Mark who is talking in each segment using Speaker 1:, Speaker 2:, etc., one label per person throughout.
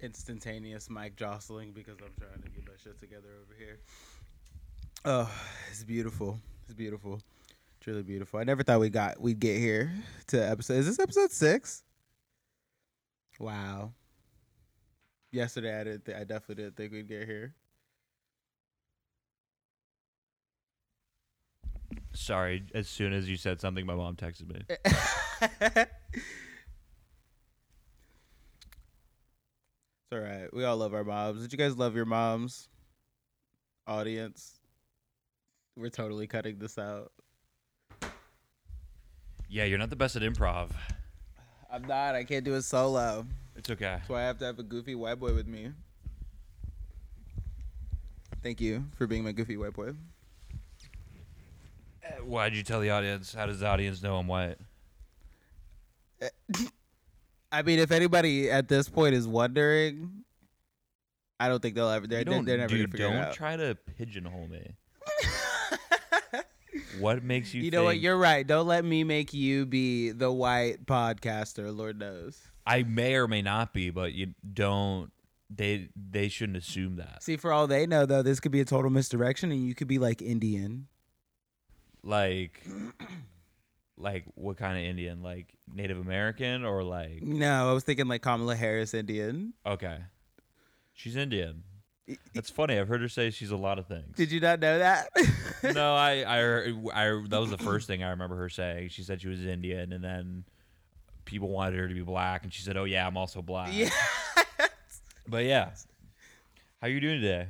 Speaker 1: instantaneous mic jostling because I'm trying to get my shit together over here. Oh, it's beautiful. It's beautiful. Truly beautiful. I never thought we got we'd get here to episode. Is this episode six? Wow. Yesterday I didn't. Th- I definitely didn't think we'd get here.
Speaker 2: Sorry, as soon as you said something, my mom texted me.
Speaker 1: it's all right. We all love our moms. Did you guys love your moms? Audience. We're totally cutting this out.
Speaker 2: Yeah, you're not the best at improv.
Speaker 1: I'm not. I can't do it solo.
Speaker 2: It's okay.
Speaker 1: That's why I have to have a goofy white boy with me. Thank you for being my goofy white boy.
Speaker 2: Uh, Why'd you tell the audience? How does the audience know I'm white?
Speaker 1: I mean, if anybody at this point is wondering, I don't think they'll ever. They're, they're,
Speaker 2: don't,
Speaker 1: they're never
Speaker 2: dude,
Speaker 1: gonna figure
Speaker 2: don't
Speaker 1: it out.
Speaker 2: try to pigeonhole me. What makes you?
Speaker 1: you know what? You're right. Don't let me make you be the white podcaster. Lord knows.
Speaker 2: I may or may not be, but you don't. They they shouldn't assume that.
Speaker 1: See, for all they know, though, this could be a total misdirection, and you could be like Indian.
Speaker 2: Like, like what kind of Indian? Like Native American or like?
Speaker 1: No, I was thinking like Kamala Harris Indian.
Speaker 2: Okay, she's Indian. That's funny. I've heard her say she's a lot of things.
Speaker 1: Did you not know that?
Speaker 2: no, I, I, I, that was the first thing I remember her saying. She said she was Indian, and then people wanted her to be black, and she said, "Oh yeah, I'm also black."
Speaker 1: yeah.
Speaker 2: But yeah, how are you doing today?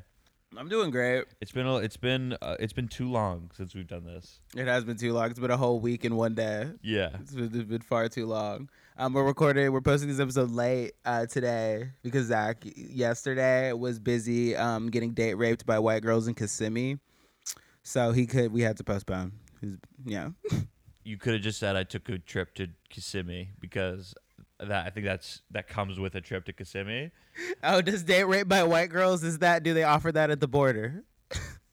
Speaker 1: I'm doing great.
Speaker 2: It's been, a, it's been, uh, it's been too long since we've done this.
Speaker 1: It has been too long. It's been a whole week in one day.
Speaker 2: Yeah,
Speaker 1: It's been, it's been far too long. Um, we're recording. We're posting this episode late uh, today because Zach yesterday was busy um, getting date raped by white girls in Kissimmee, so he could. We had to postpone. He's, yeah.
Speaker 2: you could have just said I took a trip to Kissimmee because that I think that's that comes with a trip to Kissimmee.
Speaker 1: Oh, does date rape by white girls? Is that? Do they offer that at the border?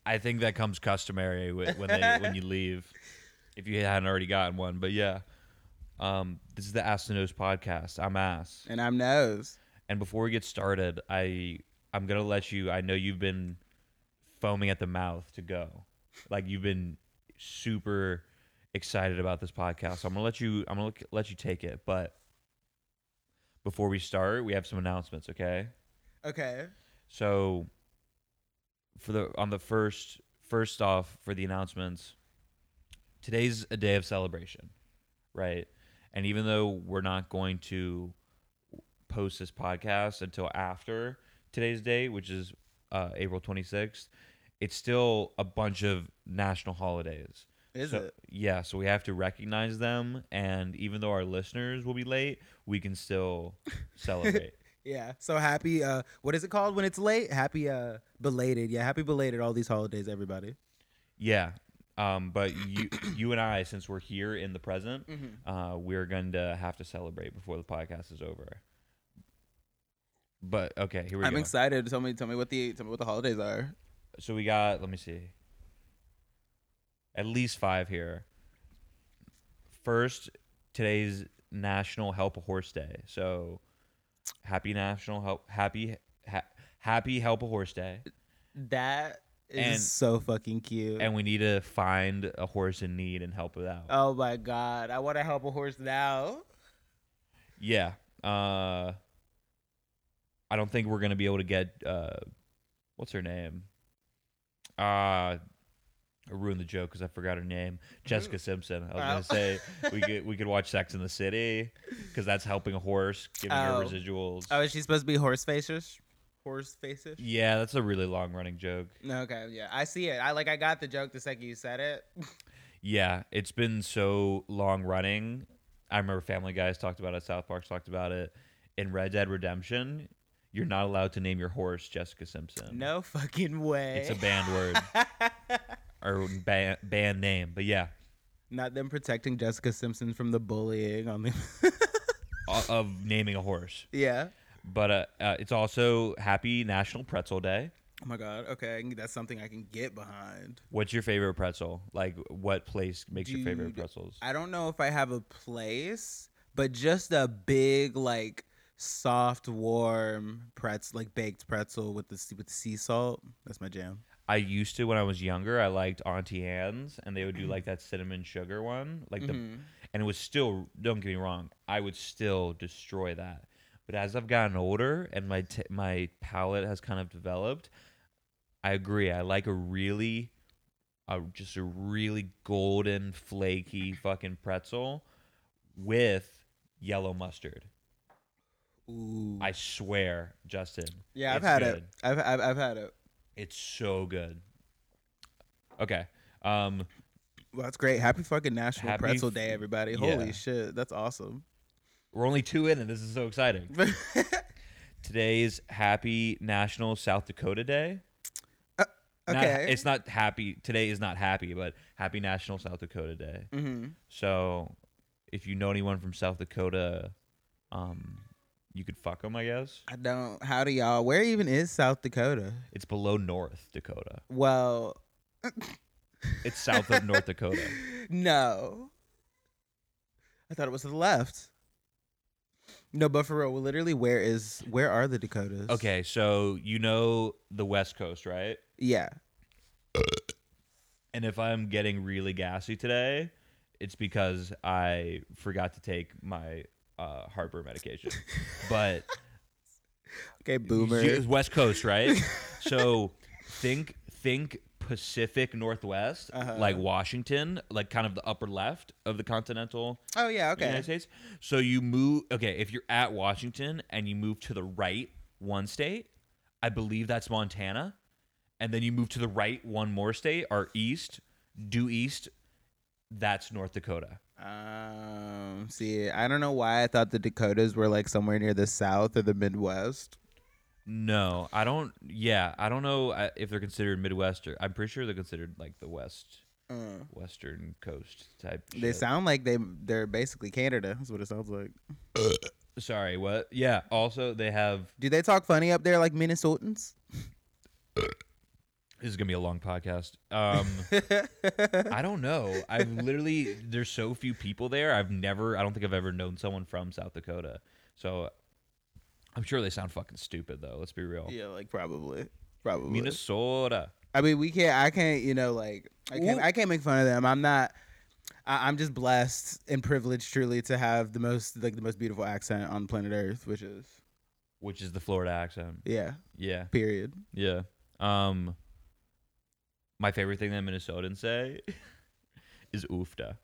Speaker 2: I think that comes customary when they when you leave, if you hadn't already gotten one. But yeah, um, this is the Ass to Nose podcast. I'm Ass,
Speaker 1: And I'm nose.
Speaker 2: and before we get started, I I'm gonna let you. I know you've been foaming at the mouth to go, like you've been super excited about this podcast. So I'm gonna let you. I'm gonna let you take it, but before we start, we have some announcements. Okay.
Speaker 1: Okay.
Speaker 2: So for the on the first first off for the announcements, today's a day of celebration, right? And even though we're not going to post this podcast until after today's date, which is uh, April 26th, it's still a bunch of national holidays.
Speaker 1: Is
Speaker 2: So-
Speaker 1: it?
Speaker 2: Yeah, so we have to recognize them, and even though our listeners will be late, we can still celebrate.
Speaker 1: Yeah. So happy. Uh, what is it called when it's late? Happy. Uh, belated. Yeah. Happy belated. All these holidays, everybody.
Speaker 2: Yeah. Um, but you, you and I, since we're here in the present, uh, we're going to have to celebrate before the podcast is over. But okay, here we go.
Speaker 1: I'm excited. Tell me. Tell me what the. Tell me what the holidays are.
Speaker 2: so we got, let me see, at least five here. First, today's National Help a Horse Day. So, happy National Help, happy, ha- happy Help a Horse Day.
Speaker 1: That is
Speaker 2: And-
Speaker 1: so fucking cute.
Speaker 2: And we need to find a horse in need and help it out.
Speaker 1: oh my god, I want to help a horse now.
Speaker 2: Yeah. Uh I don't think we're gonna be able to get uh what's her name? Uh ruined the joke because I forgot her name. Mm-hmm. Jessica Simpson. I was gonna say we could we could watch Sex in the City because that's helping a horse, giving her
Speaker 1: Oh.
Speaker 2: residuals.
Speaker 1: Oh, is she supposed to be horse faces? Horse faces?
Speaker 2: Yeah, that's a really long running joke.
Speaker 1: Okay, yeah, I see it. I like. I got the joke the second you said it.
Speaker 2: Yeah, it's been so long running. I remember Family Guys talked about it, South Park's talked about it. In Red Dead Redemption, you're not allowed to name your horse Jessica Simpson.
Speaker 1: no fucking way.
Speaker 2: It's a banned word or ban- banned name. But yeah,
Speaker 1: Not them protecting Jessica Simpson from the bullying on the.
Speaker 2: of naming a horse.
Speaker 1: yeah.
Speaker 2: But uh, uh, it's also Happy National Pretzel Day.
Speaker 1: Oh my god. Okay, that's something I can get behind.
Speaker 2: What's your favorite pretzel? Like, what place makes your favorite
Speaker 1: Dude,
Speaker 2: pretzels?
Speaker 1: I don't know if I have a place, but just a big like soft, warm pretzel, like baked pretzel with the with the sea salt. That's my jam.
Speaker 2: I used to when I was younger. I liked Auntie Anne's, and they would do like that cinnamon sugar one, like the,
Speaker 1: Mhm.
Speaker 2: and it was still. Don't get me wrong, I would still destroy that. But as I've gotten older and my t- my palate has kind of developed, I agree. I like a really, a just a really golden, flaky fucking pretzel with yellow mustard.
Speaker 1: Ooh.
Speaker 2: I swear, Justin.
Speaker 1: yeah, I've had
Speaker 2: good.
Speaker 1: it. I've, I've I've had it.
Speaker 2: It's so good. Okay. Um
Speaker 1: Well, that's great. Happy fucking National
Speaker 2: Happy
Speaker 1: Pretzel Day, everybody.
Speaker 2: yeah.
Speaker 1: Holy shit, that's awesome.
Speaker 2: we're only two in and this is so exciting. Today's happy National South Dakota Day. Not-
Speaker 1: okay.
Speaker 2: it's not happy today is not happy, but happy National South Dakota Day.
Speaker 1: mm-hmm.
Speaker 2: So if you know anyone from South Dakota, um you could fuck them, I guess.
Speaker 1: I don't. How do y'all? Where even is South Dakota?
Speaker 2: It's below North Dakota.
Speaker 1: Well,
Speaker 2: It's south of North Dakota.
Speaker 1: no. I thought it was to the left. No, but for real, literally, where is where are the Dakotas?
Speaker 2: Okay, so you know the West Coast, right?
Speaker 1: Yeah.
Speaker 2: And if I'm getting really gassy today, it's because I forgot to take my uh, heartburn medication. but
Speaker 1: Okay, boomer.
Speaker 2: it's West Coast, right? so think think Pacific Northwest,
Speaker 1: Uh-huh.
Speaker 2: like Washington, like kind of the upper left of the continental
Speaker 1: oh yeah. Okay.
Speaker 2: United States. So you move okay, if you're at Washington and you move to the right one state, I believe that's Montana. And then you move to the right one more state or east, due east, that's North Dakota.
Speaker 1: Um. See, I don't know why I thought the Dakotas were like somewhere near the South or the Midwest.
Speaker 2: No, I don't yeah, I don't know uh, if they're considered Midwest or I'm pretty sure they're considered like the west
Speaker 1: Uh,
Speaker 2: western coast type.
Speaker 1: they
Speaker 2: shit.
Speaker 1: sound like they they're basically Canada. That's what it sounds like.
Speaker 2: Sorry, what? Yeah, also they have
Speaker 1: Do they talk funny up there like Minnesotans?
Speaker 2: this is going to be a long podcast. Um I don't know. I've literally there's so few people there. I've never I don't think I've ever known someone from South Dakota. So I'm sure they sound fucking stupid though. Let's be real.
Speaker 1: yeah, like probably, probably.
Speaker 2: Minnesota.
Speaker 1: I mean, we can't. I can't. You know, like I can't.
Speaker 2: Ooh.
Speaker 1: I can't make fun of them. I'm not. I, I'm just blessed and privileged, truly, to have the most like the most beautiful accent on planet Earth, which is
Speaker 2: Which is the Florida accent.
Speaker 1: yeah.
Speaker 2: Yeah.
Speaker 1: Period.
Speaker 2: Yeah. Um my favorite thing that Minnesotans say is oofda.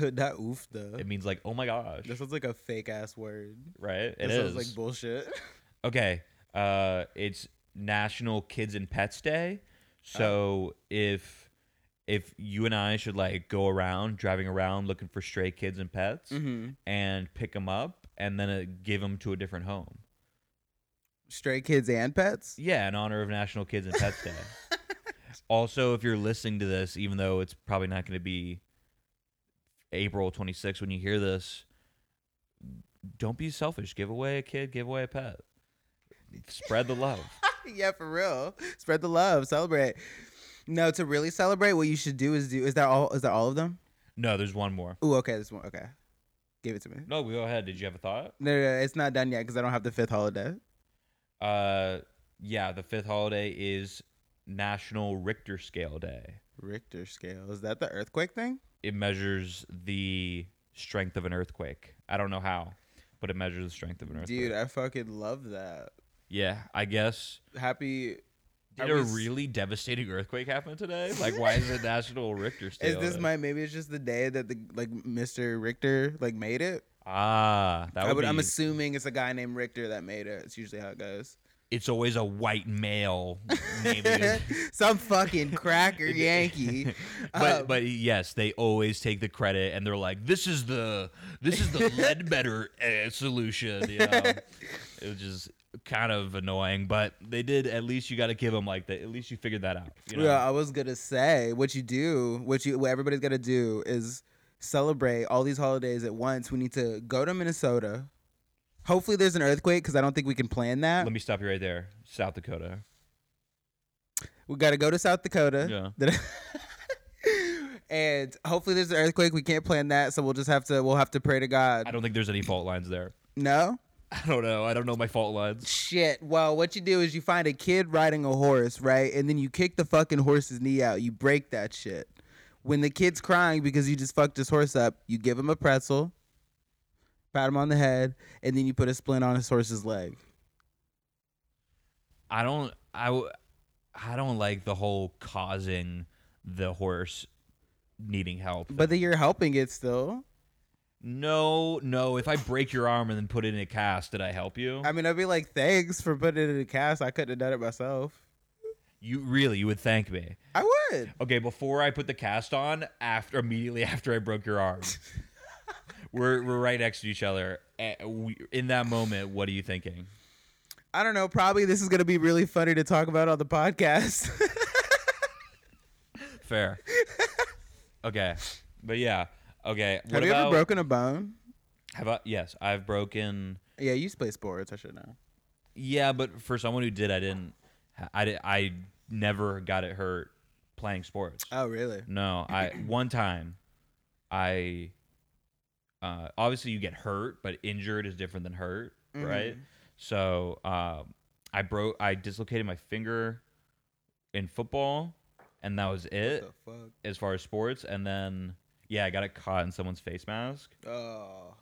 Speaker 1: that oof though.
Speaker 2: It means like, oh my gosh.
Speaker 1: That sounds like a fake ass word.
Speaker 2: Right? It
Speaker 1: That
Speaker 2: is.
Speaker 1: sounds like bullshit.
Speaker 2: Okay. Uh it's National Kids and Pets Day. So if if you and I should like go around driving around looking for stray kids and pets
Speaker 1: mm-hmm.
Speaker 2: and pick them up and then uh, give them to a different home.
Speaker 1: Stray kids and pets.
Speaker 2: Yeah, in honor of National Kids and Pets Day. Also, if you're listening to this, even though it's probably not going to be April 26th when you hear this, don't be selfish. Give away a kid, give away a pet. Spread the love.
Speaker 1: yeah, for real. Spread the love. Celebrate. No, to really celebrate, what you should do is do. Is that all? Is that all of them?
Speaker 2: No, there's one more.
Speaker 1: Ooh, okay. This one. Okay. Give it to me.
Speaker 2: No, we go ahead. Did you have a thought?
Speaker 1: No, no, no it's not done yet because I don't have the fifth holiday.
Speaker 2: Uh, yeah, the fifth holiday is National Richter Scale Day.
Speaker 1: Richter scale. Is that the earthquake thing?
Speaker 2: It measures the strength of an earthquake. I don't know how, but it measures the strength of an earthquake.
Speaker 1: Dude, I fucking love that.
Speaker 2: Yeah, I guess.
Speaker 1: Happy.
Speaker 2: Did
Speaker 1: I
Speaker 2: a really devastating earthquake happen today? Like, why is it National Richter Scale?
Speaker 1: Is this
Speaker 2: Day?
Speaker 1: my maybe it's just the day that the like Mr. Richter like made it?
Speaker 2: ah? That
Speaker 1: I
Speaker 2: would
Speaker 1: would,
Speaker 2: be,
Speaker 1: I'm assuming it's a guy named Richter that made it. It's usually how it goes.
Speaker 2: It's always a white male. Maybe.
Speaker 1: Some fucking cracker Yankee.
Speaker 2: but
Speaker 1: Um,
Speaker 2: but yes, they always take the credit and they're like, "This is the this is the Ledbetter uh, solution." You know, it was just kind of annoying, but they did. At least you got to give them like that. At least you figured that out. You know?
Speaker 1: Yeah, I was gonna say what you do, what you what everybody's gotta do is celebrate all these holidays at once. We need to go to Minnesota. Hopefully, there's an earthquake because I don't think we can plan that.
Speaker 2: Let me stop you right there. South Dakota.
Speaker 1: we got to go to South Dakota.
Speaker 2: Yeah.
Speaker 1: and hopefully, there's an earthquake. We can't plan that, so we'll just have to we'll have to pray to God.
Speaker 2: I don't think there's any fault lines there.
Speaker 1: No,
Speaker 2: I don't know. I don't know my fault lines.
Speaker 1: Shit. Well, what you do is you find a kid riding a horse, right? And then you kick the fucking horse's knee out. You break that shit. When the kid's crying because you just fucked his horse up, you give him a pretzel, pat him on the head, and then you put a splint on his horse's leg.
Speaker 2: I don't. I. w- I don't like the whole causing the horse needing help.
Speaker 1: But then you're helping it still.
Speaker 2: no, no. If I break your arm and then put it in a cast, did I help you?
Speaker 1: I mean, I'd be like, thanks for putting it in a cast. I couldn't have done it myself.
Speaker 2: you really? You would thank me.
Speaker 1: I would.
Speaker 2: Okay, before I put the cast on, after immediately after I broke your arm, we're we're right next to each other. In that moment, what are you thinking?
Speaker 1: I don't know. Probably this is gonna be really funny to talk about on the podcast.
Speaker 2: Fair. okay, but yeah. Okay. What
Speaker 1: Have you
Speaker 2: about,
Speaker 1: ever broken a bone?
Speaker 2: Have I? Yes, I've broken.
Speaker 1: Yeah, you used to play sports. I should know.
Speaker 2: Yeah, but for someone who did, I didn't. I did, I never got it hurt playing sports.
Speaker 1: Oh, really?
Speaker 2: No, I one time, I. Uh, obviously, you get hurt, but injured is different than hurt, right? So, um, I broke. I dislocated my finger in football, and that was it
Speaker 1: The fuck?
Speaker 2: as far as sports. And then, yeah, I got it caught in someone's face mask
Speaker 1: Oh.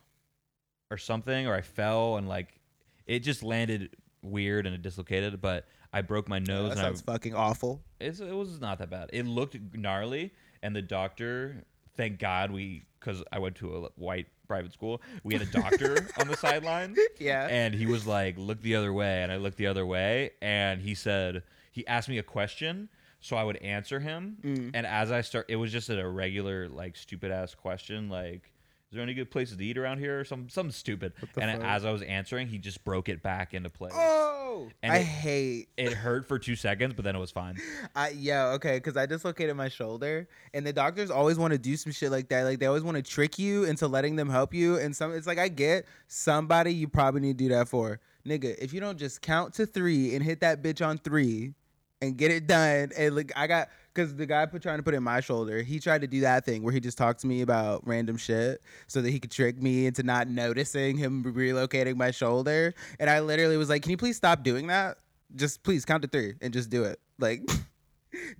Speaker 2: or something, or I fell and like it just landed weird and it dislocated. But I broke my nose,
Speaker 1: that
Speaker 2: and I
Speaker 1: sounds fucking awful.
Speaker 2: it's, it was not that bad. It looked gnarly, and the doctor, thank God we, because I went to a white private school, we had a doctor on the sideline,
Speaker 1: Yeah.
Speaker 2: and he was like, "Look the other way," and I looked the other way, and he said he asked me a question, so I would answer him,
Speaker 1: Mm.
Speaker 2: and as I start, it was just a regular like stupid ass question, like. There any good places to eat around here or some something stupid? And
Speaker 1: fuck?
Speaker 2: as I was answering, he just broke it back into place.
Speaker 1: oh.
Speaker 2: And
Speaker 1: I
Speaker 2: it-
Speaker 1: hate.
Speaker 2: It hurt for two seconds, but then it was fine.
Speaker 1: I yeah okay because I dislocated my shoulder and the doctors always want to do some shit like that like they always want to trick you into letting them help you and some it's like I get somebody you probably need to do that for nigga if you don't just count to three and hit that bitch on three and get it done and like I got because the guy put trying to put it in my shoulder he tried to do that thing where he just talked to me about random shit so that he could trick me into not noticing him relocating my shoulder. And I literally was like can you please stop doing that? Just please count to three and just do it. Like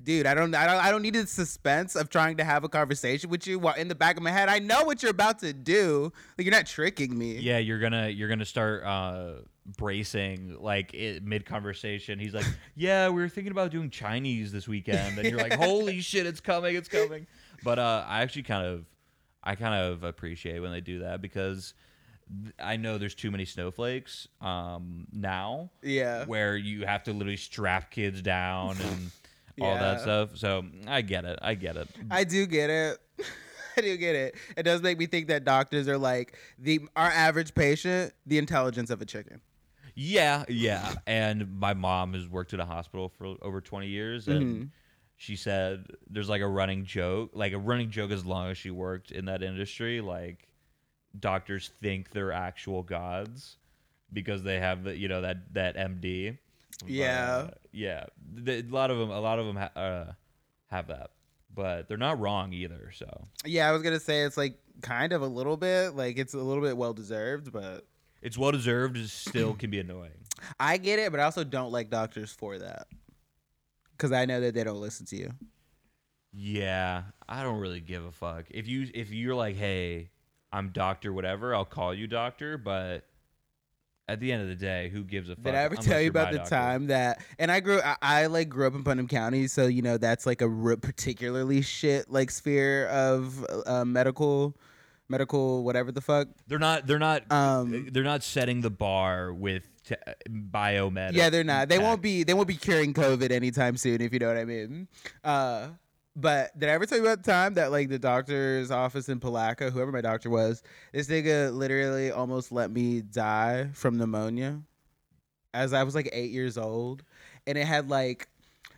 Speaker 1: dude i don't i don't i don't need the suspense of trying to have a conversation with you while in the back of my head. I know what you're about to do. Like you're not tricking me.
Speaker 2: Yeah, you're gonna you're gonna start uh, bracing like mid conversation. He's like, "Yeah, we were thinking about doing Chinese this weekend," and you're like, "Holy shit, it's coming, it's coming!" But uh, I actually kind of I kind of appreciate when they do that because I know there's too many snowflakes um, now
Speaker 1: yeah.
Speaker 2: where you have to literally strap kids down and all
Speaker 1: Yeah.
Speaker 2: that stuff. So I get it, I get it.
Speaker 1: i do get it i do get it it does make me think that doctors are like the our average patient the intelligence of a chicken
Speaker 2: Yeah, yeah. And my mom has worked at a hospital for over 20 years and
Speaker 1: Mhm.
Speaker 2: she said there's like a running joke, like a running joke as long as she worked in that industry, like doctors think they're actual gods because they have the, you know that that MD.
Speaker 1: Yeah.
Speaker 2: uh, yeah. The- a lot of them a lot of them ha- uh, have that. But they're not wrong either, so.
Speaker 1: yeah i was gonna say it's like kind of a little bit like it's a little bit well deserved but
Speaker 2: It's well deserved, it still can be annoying.
Speaker 1: i get it but i also don't like doctors for that because i know that they don't listen to you
Speaker 2: Yeah, I don't really give a fuck. If you if you're like, hey, I'm doctor whatever, I'll call you doctor, but at the end of the day, who gives a fuck?
Speaker 1: Did I ever tell you about the
Speaker 2: doctor?
Speaker 1: time that? And I grew, I, I like grew up in Putnam County, so you know that's like a re- particularly shit like sphere of uh, medical, medical whatever the fuck.
Speaker 2: They're not they're not
Speaker 1: Um,
Speaker 2: they're not setting the bar with te- biomed.
Speaker 1: yeah, they're not. They
Speaker 2: tech.
Speaker 1: won't be. They won't be curing COVID anytime soon, if you know what I mean. Uh, but did I ever tell you about the time that like the doctor's office in Palatka, whoever my doctor was, this nigga literally almost let me die from pneumonia, as I was like eight years old, and it had like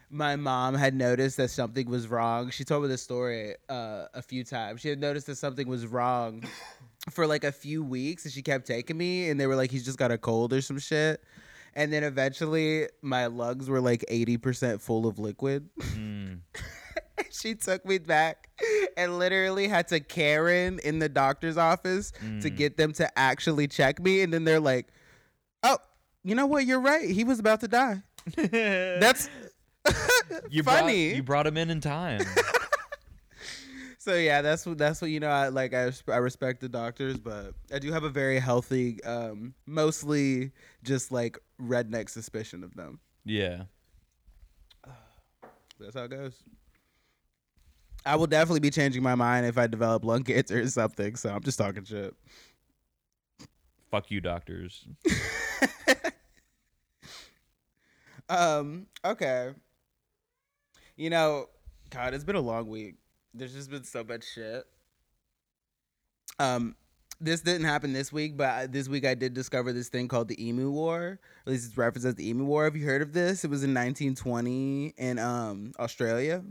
Speaker 1: my mom had noticed that something was wrong. She told me this story uh, a few times. She had noticed that something was wrong for like a few weeks, and she kept taking me, and they were like, "He's just got a cold or some shit." And then eventually, my lungs were like eighty percent full of liquid.
Speaker 2: Mm.
Speaker 1: she took me back and literally had to Karen in the doctor's office to
Speaker 2: Mm.
Speaker 1: get them to actually check me. And then they're like, Oh, you know what? You're right. He was about to die. That's
Speaker 2: you brought-
Speaker 1: funny.
Speaker 2: you brought him in in time.
Speaker 1: so yeah, that's what that's what you know. I like I I respect the doctors, but I do have a very healthy, um, mostly just like redneck suspicion of them.
Speaker 2: yeah.
Speaker 1: That's how it goes. I will definitely be changing my mind if I develop lung cancer or something. So I'm just talking shit.
Speaker 2: Fuck you, doctors.
Speaker 1: Um. Okay. You know, God, it's been a long week. There's just been so much shit. Um, this didn't happen this week, but this week I did discover this thing called the Emu War. At least it's referenced as the Emu War. Have you heard of this? It was in 1920 in um Australia.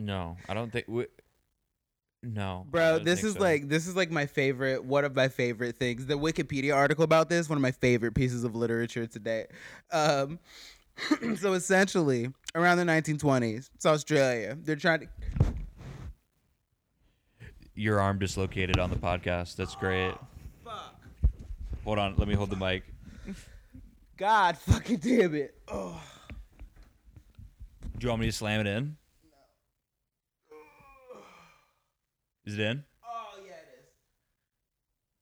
Speaker 2: No, I don't think. We, no,
Speaker 1: Bro, this is
Speaker 2: so.
Speaker 1: like this is like my favorite one of my favorite things. The Wikipedia article about this, one of my favorite pieces of literature today. Um so essentially, around the 1920s, it's Australia. They're trying to
Speaker 2: your arm dislocated on the podcast. That's great.
Speaker 1: fuck.
Speaker 2: Hold on, let me hold the mic.
Speaker 1: God fucking damn it. Oh.
Speaker 2: Do you want me to slam it in? Is it in?
Speaker 1: Oh yeah, it is.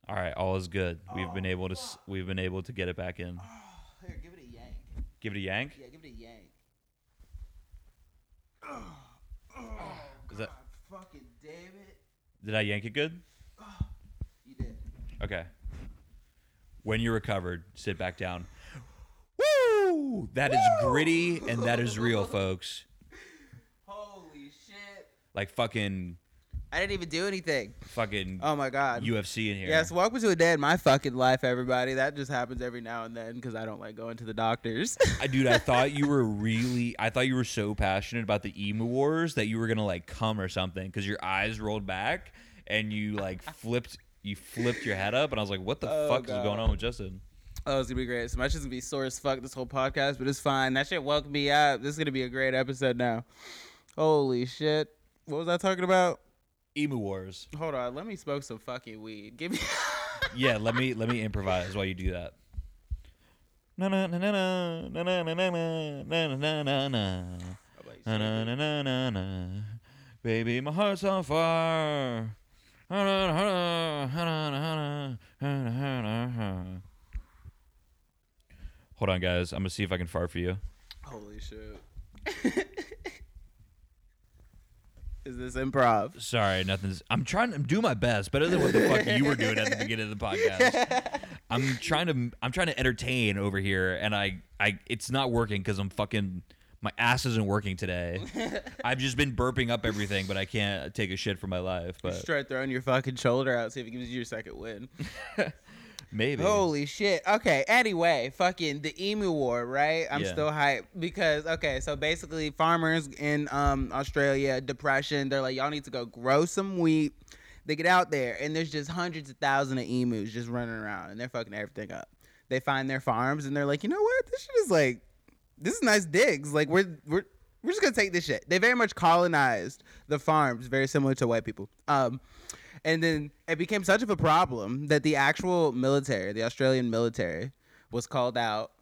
Speaker 2: All right, all is good. We've been oh, able to s- we've been able to get it back in.
Speaker 1: Oh, here, give it a yank.
Speaker 2: Give it a yank.
Speaker 1: Yeah, give it a yank.
Speaker 2: Oh, Is that
Speaker 1: Fucking damn it.
Speaker 2: did I yank it good?
Speaker 1: You did.
Speaker 2: Okay. When you're recovered, sit back down. Woo! That is gritty and that is real, folks.
Speaker 1: Holy shit.
Speaker 2: Like fucking
Speaker 1: I didn't even do anything.
Speaker 2: fucking
Speaker 1: Oh my god.
Speaker 2: UFC in here.
Speaker 1: Yes, welcome to a day in my fucking life, everybody. That just happens every now and then because I don't like going to the doctors.
Speaker 2: I, dude, I thought you were really, I thought you were so passionate about the emu wars that you were gonna like come or something because your eyes rolled back and you like flipped, you flipped your head up, and I was like, what the
Speaker 1: Oh,
Speaker 2: fuck is going on with Justin?
Speaker 1: oh, it's gonna be great. So my shit's gonna be sore as fuck this whole podcast, but it's fine. That shit woke me up. This is gonna be a great episode now. Holy shit. What was I talking about?
Speaker 2: Emu wars.
Speaker 1: Hold on, let me smoke some fucking weed. Give me.
Speaker 2: Yeah, let me let me improvise while you do that. Na na na na na na na na na na na na na. Na, na, na, na, na, na. Baby, my heart's on fire. Na, na, na, na, na, na, na, na, na, na. Hold on, guys. I'm gonna see if I can fart for you.
Speaker 1: Holy shit. Is this improv?
Speaker 2: Sorry, nothing's. I'm trying to do my best, better than what the fuck you were doing at the beginning of the podcast. I'm trying to. I'm trying to entertain over here, and I, I, it's not working because I'm fucking. My ass isn't working today. I've just been burping up everything, but I can't take a shit for my life. But
Speaker 1: Just try throwing your fucking shoulder out, see if it gives you your second win.
Speaker 2: maybe.
Speaker 1: Holy shit. Okay, anyway, fucking the emu war, right? I'm
Speaker 2: Yeah.
Speaker 1: still hyped because okay, so basically farmers in um Australia, depression, they're like, Y'all need to go grow some wheat. They get out there and there's just hundreds of thousands of emus just running around and they're fucking everything up. They find their farms and they're like, you know what? This shit is like this is nice digs. Like we're we're we're just gonna take this shit. They very much colonized the farms, very similar to white people. Um, and then it became such of a problem that the actual military, the Australian military, was called out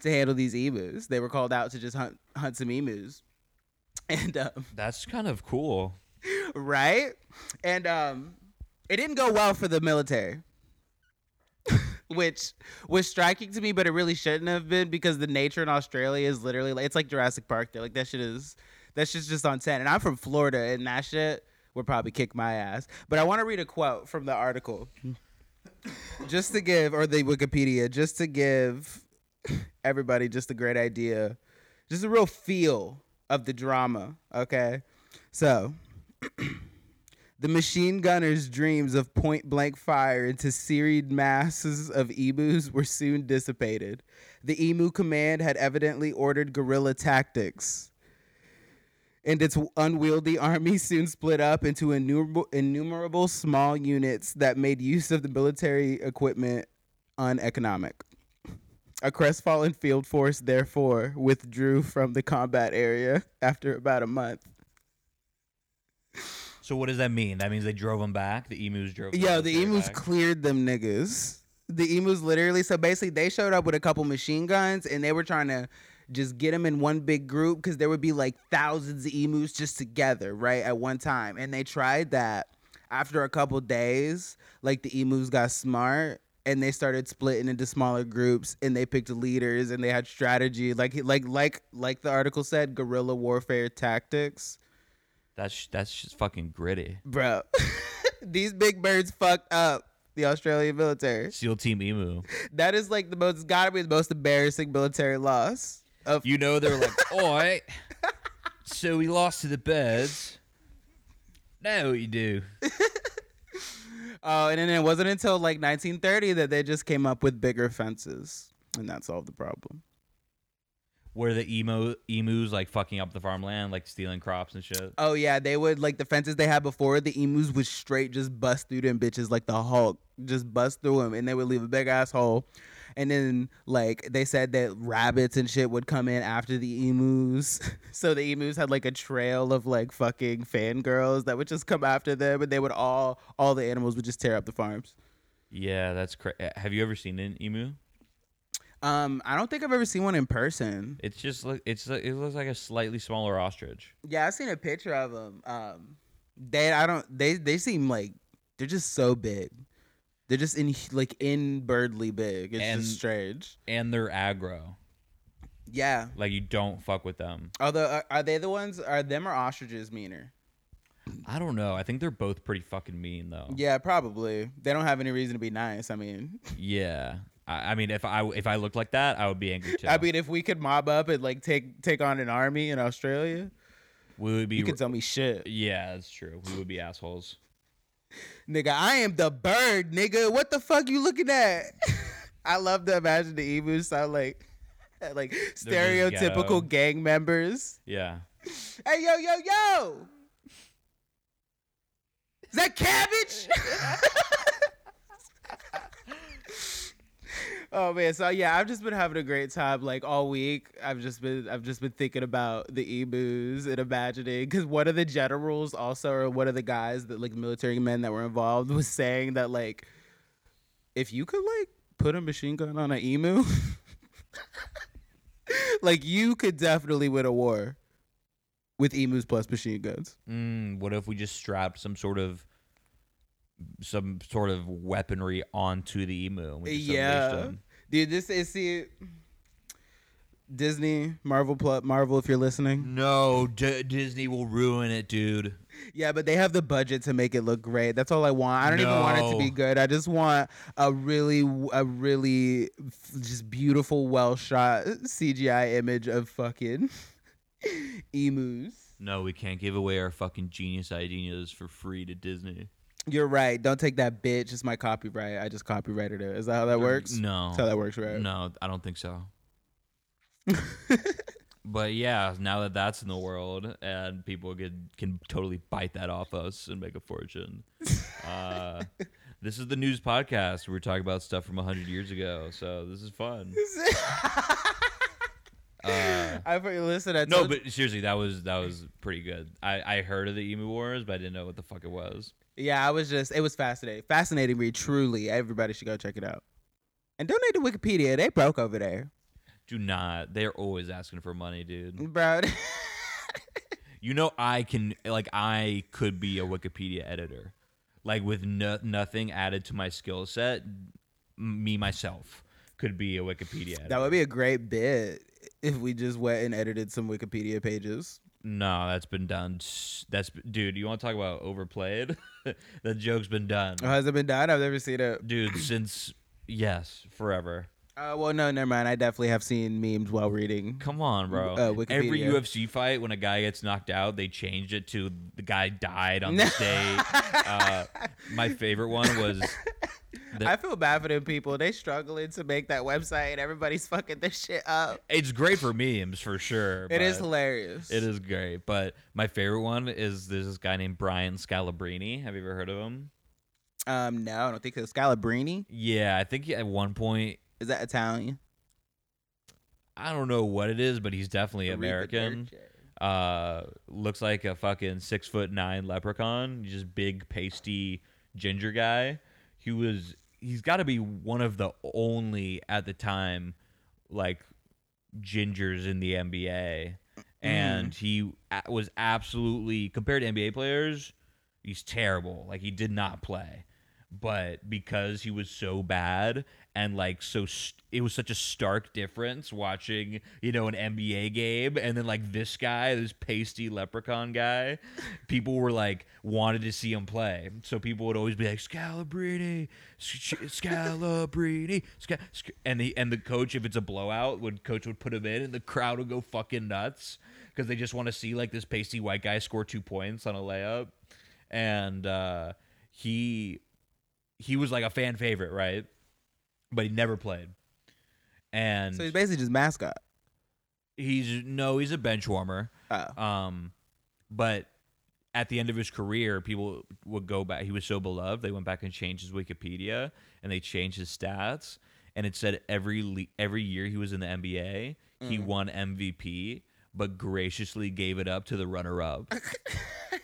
Speaker 1: to handle these emus. They were called out to just hunt hunt some emus, and um,
Speaker 2: That's kind of cool.
Speaker 1: right, and um, it didn't go well for the military. Which was striking to me, but it really shouldn't have been because the nature in Australia is literally like it's like Jurassic Park. There, like that shit is that shit's just on ten. And I'm from Florida, and that shit would probably kick my ass. But I want to read a quote from the article, just to give, or the Wikipedia, just to give everybody just a great idea, just a real feel of the drama. Okay, so. The machine gunner's dreams of point blank fire into serried masses of emus were soon dissipated. The emu command had evidently ordered guerrilla tactics, and its unwieldy army soon split up into innumerable, innumerable small units that made use of the military equipment uneconomic. A crestfallen field force, therefore, withdrew from the combat area after about a month.
Speaker 2: So what does that mean? That means they drove them back. The emus drove.
Speaker 1: Yeah, the emus
Speaker 2: back?
Speaker 1: cleared them niggas. The emus literally. So basically, they showed up with a couple machine guns, and they were trying to just get them in one big group because there would be like thousands of emus just together, right, at one time. And they tried that. After a couple days, like the emus got smart and they started splitting into smaller groups and they picked leaders and they had strategy like like like like the article said guerrilla warfare tactics
Speaker 2: That's that's just fucking gritty.
Speaker 1: bro these big birds fucked up the australian military
Speaker 2: SEAL Team Emu.
Speaker 1: that is like the most gotta be the most embarrassing military loss of
Speaker 2: You know they're like, oi. So we lost to the birds. Now what you do?
Speaker 1: oh and then it wasn't until like 1930 that they just came up with bigger fences and that solved the problem
Speaker 2: Where the emo emus like fucking up the farmland, like stealing crops and shit.
Speaker 1: Oh yeah, they would like the fences they had before. The emus would straight just bust through them bitches like the Hulk, just bust through them, and they would leave a big ass hole. And then like they said that rabbits and shit would come in after the emus, so the emus had like a trail of like fucking fangirls that would just come after them, and they would all all the animals would just tear up the farms.
Speaker 2: Yeah, that's crazy. Have you ever seen an emu?
Speaker 1: Um, I don't think I've ever seen one in person.
Speaker 2: It's just like it's it looks like a slightly smaller ostrich.
Speaker 1: Yeah, I've seen a picture of them. Um, they I don't they they seem like they're just so big. They're just in like in birdly big. It's
Speaker 2: And-
Speaker 1: just strange.
Speaker 2: And they're aggro.
Speaker 1: Yeah.
Speaker 2: Like you don't fuck with them.
Speaker 1: Although are, are they the ones? Are them or ostriches meaner?
Speaker 2: I don't know. I think they're both pretty fucking mean though.
Speaker 1: Yeah, probably. They don't have any reason to be nice. I mean,
Speaker 2: Yeah. I, I mean, if I if I looked like that, I would be angry too.
Speaker 1: I mean, if we could mob up and like take take on an army in Australia,
Speaker 2: we would be.
Speaker 1: you could tell me shit,
Speaker 2: yeah, that's true. We would be assholes.
Speaker 1: Nigga. I am the bird, nigga. What the fuck you looking at? I love to imagine the emus sound like like stereotypical gang members.
Speaker 2: Yeah.
Speaker 1: Hey, yo, yo, yo! Is that cabbage? oh man, so yeah, I've just been having a great time like all week. I've just been I've just been thinking about the emus and imagining because one of the generals also or one of the guys that like military men that were involved was saying that like if you could like put a machine gun on an emu, like you could definitely win a war with emus plus machine guns.
Speaker 2: Mm, what if we just strapped some sort of some sort of weaponry onto the emu? And we just unleashed
Speaker 1: Yeah? Dude, this is see Disney, Marvel, Marvel. If you're listening,
Speaker 2: No, D- Disney will ruin it, dude.
Speaker 1: yeah, but they have the budget to make it look great. That's all I want. I don't even want it to be good. I just want a really, a really f- just beautiful, well shot CGI image of fucking emus.
Speaker 2: No, we can't give away our fucking genius ideas for free to Disney.
Speaker 1: You're right. Don't take that bitch. It's my copyright. I just copyrighted it. Is that how that works?
Speaker 2: No,
Speaker 1: That's how that works, right?
Speaker 2: no, I don't think so. but yeah, now that that's in the world and people can can totally bite that off us and make a fortune. Uh, this is the news podcast. We're talking about stuff from hundred years ago, so this is fun. Uh,
Speaker 1: I thought you listened. I
Speaker 2: no, but seriously, that was that was pretty good. I I heard of the emu wars, but I didn't know what the fuck it was.
Speaker 1: Yeah, I was just it was fascinating. Fascinating read, truly. Everybody should go check it out. And donate to Wikipedia. They broke over there.
Speaker 2: Do not. They're always asking for money, dude.
Speaker 1: Bro.
Speaker 2: You know, I can like I could be a Wikipedia editor, like with no, nothing added to my skill set. Me myself could be a Wikipedia editor.
Speaker 1: that would be a great bit if we just went and edited some Wikipedia pages.
Speaker 2: No, that's been done. That's dude. You want to talk about overplayed? that joke's been done,
Speaker 1: Oh, has it been done? I've never seen it.
Speaker 2: dude. Since yes, forever.
Speaker 1: Uh, well, no, never mind. I definitely have seen memes while reading.
Speaker 2: Come on, bro.
Speaker 1: Uh,
Speaker 2: Every UFC fight, when a guy gets knocked out, they changed it to the guy died on this day. Uh, my favorite one was the-
Speaker 1: I feel bad for them people. They struggling to make that website and everybody's fucking this shit up.
Speaker 2: it's great for memes for sure.
Speaker 1: It is hilarious.
Speaker 2: It is great, but my favorite one is there's this guy named Brian Scalabrini. Have you ever heard of him?
Speaker 1: Um, no, I don't think so. Scalabrini
Speaker 2: Yeah, I think he, at one point
Speaker 1: is that Italian?
Speaker 2: I don't know what it is, but he's definitely American. Uh, looks like a fucking six foot nine leprechaun. He's just big, pasty ginger guy. He was he's got to be one of the only at the time like gingers in the NBA and he was absolutely compared to NBA players he's terrible like he did not play but because he was so bad and like so st- it was such a stark difference watching you know an NBA game and then like this guy this pasty leprechaun guy people were like wanted to see him play. So people would always be like Scalabrini Sc- Scalabrini Sca-, Sc-" and the and the coach if it's a blowout would coach would put him in and the crowd would go fucking nuts because they just want to see like this pasty white guy score two points on a layup. And uh he he was like a fan favorite, right? But he never played. And
Speaker 1: So he's basically just mascot.
Speaker 2: he's no, he's a bench warmer.
Speaker 1: Oh.
Speaker 2: Um, but at the end of his career, people would go back. He was so beloved, they went back and changed his Wikipedia and they changed his stats, and it said every le- every year he was in the NBA, he won MVP, but graciously gave it up to the runner up.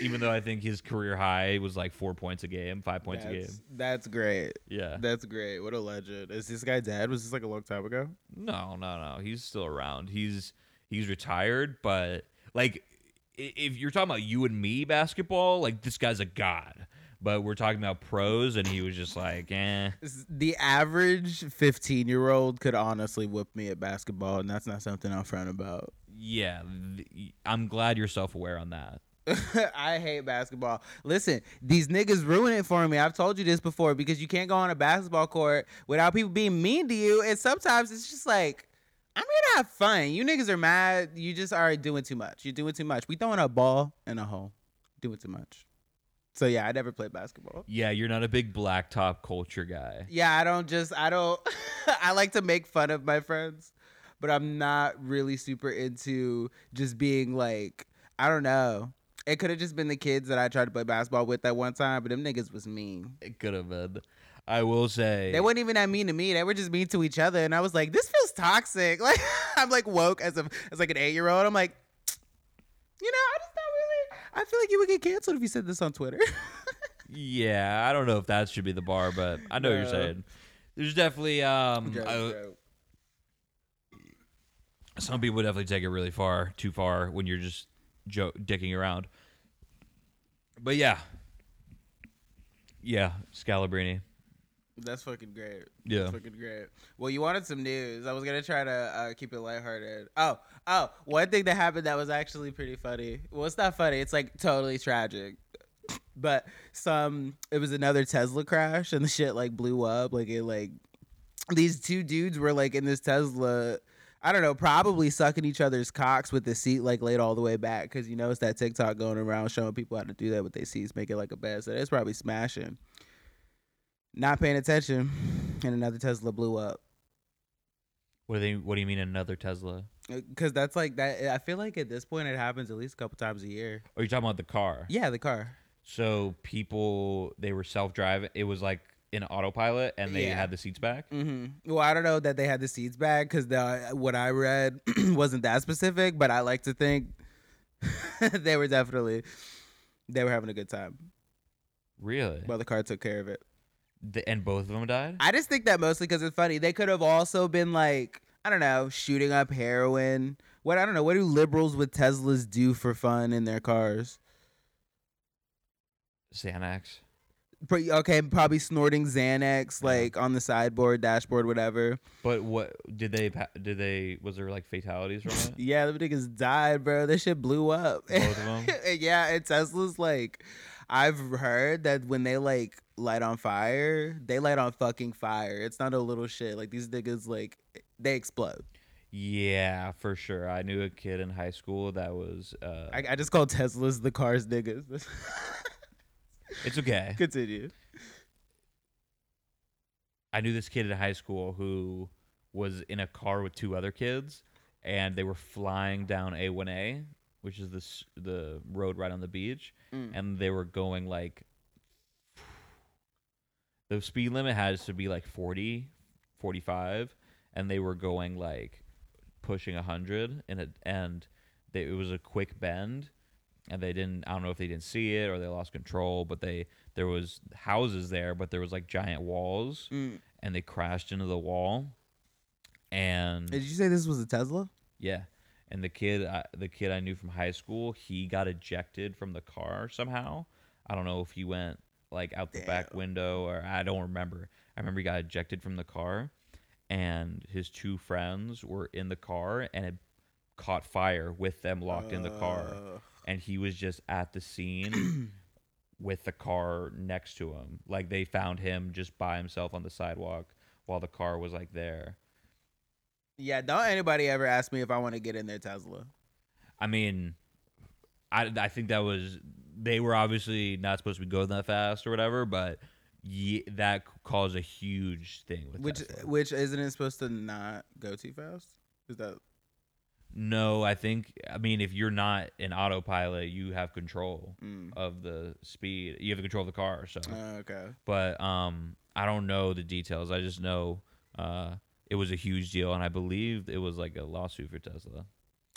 Speaker 2: Even though I think his career high was like four points a game, five points a game.
Speaker 1: That's, that's great.
Speaker 2: Yeah.
Speaker 1: That's great. What a legend. Is this guy dead? Was this like a long time ago?
Speaker 2: No, no, no. He's still around. He's he's retired, but like if you're talking about you and me basketball, like this guy's a god. But we're talking about pros, and he was just like, eh.
Speaker 1: The average 15 year old could honestly whip me at basketball, and that's not something I'm front about.
Speaker 2: Yeah, I'm glad you're self aware on that.
Speaker 1: I hate basketball. Listen, these niggas ruin it for me. I've told you this before because you can't go on a basketball court without people being mean to you. And sometimes it's just like, I'm here to have fun. You niggas are mad. You just are doing too much. You're doing too much. We throwing a ball in a hole. Doing too much. So yeah, I never played basketball.
Speaker 2: Yeah, you're not a big blacktop culture guy.
Speaker 1: Yeah, I don't just I don't I like to make fun of my friends, but I'm not really super into just being like I don't know. It could have just been the kids that I tried to play basketball with that one time, but them niggas was mean.
Speaker 2: It could have been. I will say.
Speaker 1: They weren't even that mean to me. They were just mean to each other, and I was like, "This feels toxic." Like I'm like woke as a as like an eight year old. I'm like, you know, I just not really. I feel like you would get canceled if you said this on Twitter.
Speaker 2: yeah, I don't know if that should be the bar, but I know what you're saying. There's definitely um,
Speaker 1: Joke,
Speaker 2: I-
Speaker 1: joke.
Speaker 2: some people definitely take it really far, too far when you're just jo- dicking around. But yeah, yeah, Scalabrini.
Speaker 1: That's fucking great.
Speaker 2: Yeah.
Speaker 1: That's fucking great. Well, you wanted some news. I was gonna try to uh, keep it lighthearted. Oh, oh, one thing that happened that was actually pretty funny. Well, it's not funny. It's like totally tragic. But some, it was another Tesla crash, and the shit like blew up. Like it, like these two dudes were like in this Tesla. I don't know, probably sucking each other's cocks with the seat like laid all the way back because you know it's that TikTok going around showing people how to do that with their seats, make it like a bed. So it's probably smashing not paying attention, and another Tesla blew up.
Speaker 2: What do they? What do you mean another Tesla?
Speaker 1: Uh, because that's like that. I feel like at this point it happens at least a couple times a year.
Speaker 2: Oh, Are you talking about the car?
Speaker 1: Yeah, the car.
Speaker 2: So people they were self driving. It was like in autopilot, and they
Speaker 1: Yeah.
Speaker 2: had the seats back.
Speaker 1: hmm Well, I don't know that they had the seats back because the what I read wasn't that specific, but I like to think they were definitely they were having a good time.
Speaker 2: Really?
Speaker 1: Well, the car took care of it.
Speaker 2: The, and both of them died.
Speaker 1: I just think that mostly because it's funny. They could have also been like, I don't know, shooting up heroin. What I don't know. What do liberals with Teslas do for fun in their cars?
Speaker 2: Xanax.
Speaker 1: Okay, probably snorting Xanax like on the sideboard, dashboard, whatever.
Speaker 2: But what did they? Did they? Was there like fatalities from it?
Speaker 1: Yeah, the niggas died, bro. This shit blew up.
Speaker 2: Both of them.
Speaker 1: yeah, and Tesla's like, I've heard that when they like light on fire, they light on fucking fire. It's not a little shit. Like these niggas, like they explode.
Speaker 2: Yeah, for sure. I knew a kid in high school that was. Uh,
Speaker 1: I, I just call Teslas the cars niggas.
Speaker 2: it's okay.
Speaker 1: Continue.
Speaker 2: I knew this kid in high school who was in a car with two other kids, and they were flying down A1A, which is this the road right on the beach,
Speaker 1: Mm.
Speaker 2: and they were going like. The speed limit has to be like 40, 45, and they were going like pushing 100 and it and they, it was a quick bend and they didn't. I don't know if they didn't see it or they lost control, but they there was houses there, but there was like giant walls,
Speaker 1: Mm.
Speaker 2: and they crashed into the wall. And
Speaker 1: Did you say this was a Tesla?
Speaker 2: yeah, and the kid, I, the kid I knew from high school, he got ejected from the car somehow. I don't know if he went like out the back window or I don't remember. I remember he got ejected from the car, and his two friends were in the car, and it caught fire with them locked in the car,
Speaker 1: Uh,
Speaker 2: and he was just at the scene. with the car next to him. Like they found him just by himself on the sidewalk while the car was like there.
Speaker 1: yeah, don't anybody ever ask me if I want to get in their Tesla.
Speaker 2: I mean, I, I think that was they were obviously not supposed to be going that fast or whatever, but ye, that caused a huge thing with
Speaker 1: Which
Speaker 2: Tesla.
Speaker 1: which isn't it supposed to not go too fast? Is that
Speaker 2: No, I think I mean if you're not an autopilot, you have control
Speaker 1: mm.
Speaker 2: of the speed. You have control of the car. So,
Speaker 1: Oh, okay.
Speaker 2: but um, I don't know the details. I just know uh, it was a huge deal, and I believe it was like a lawsuit for Tesla.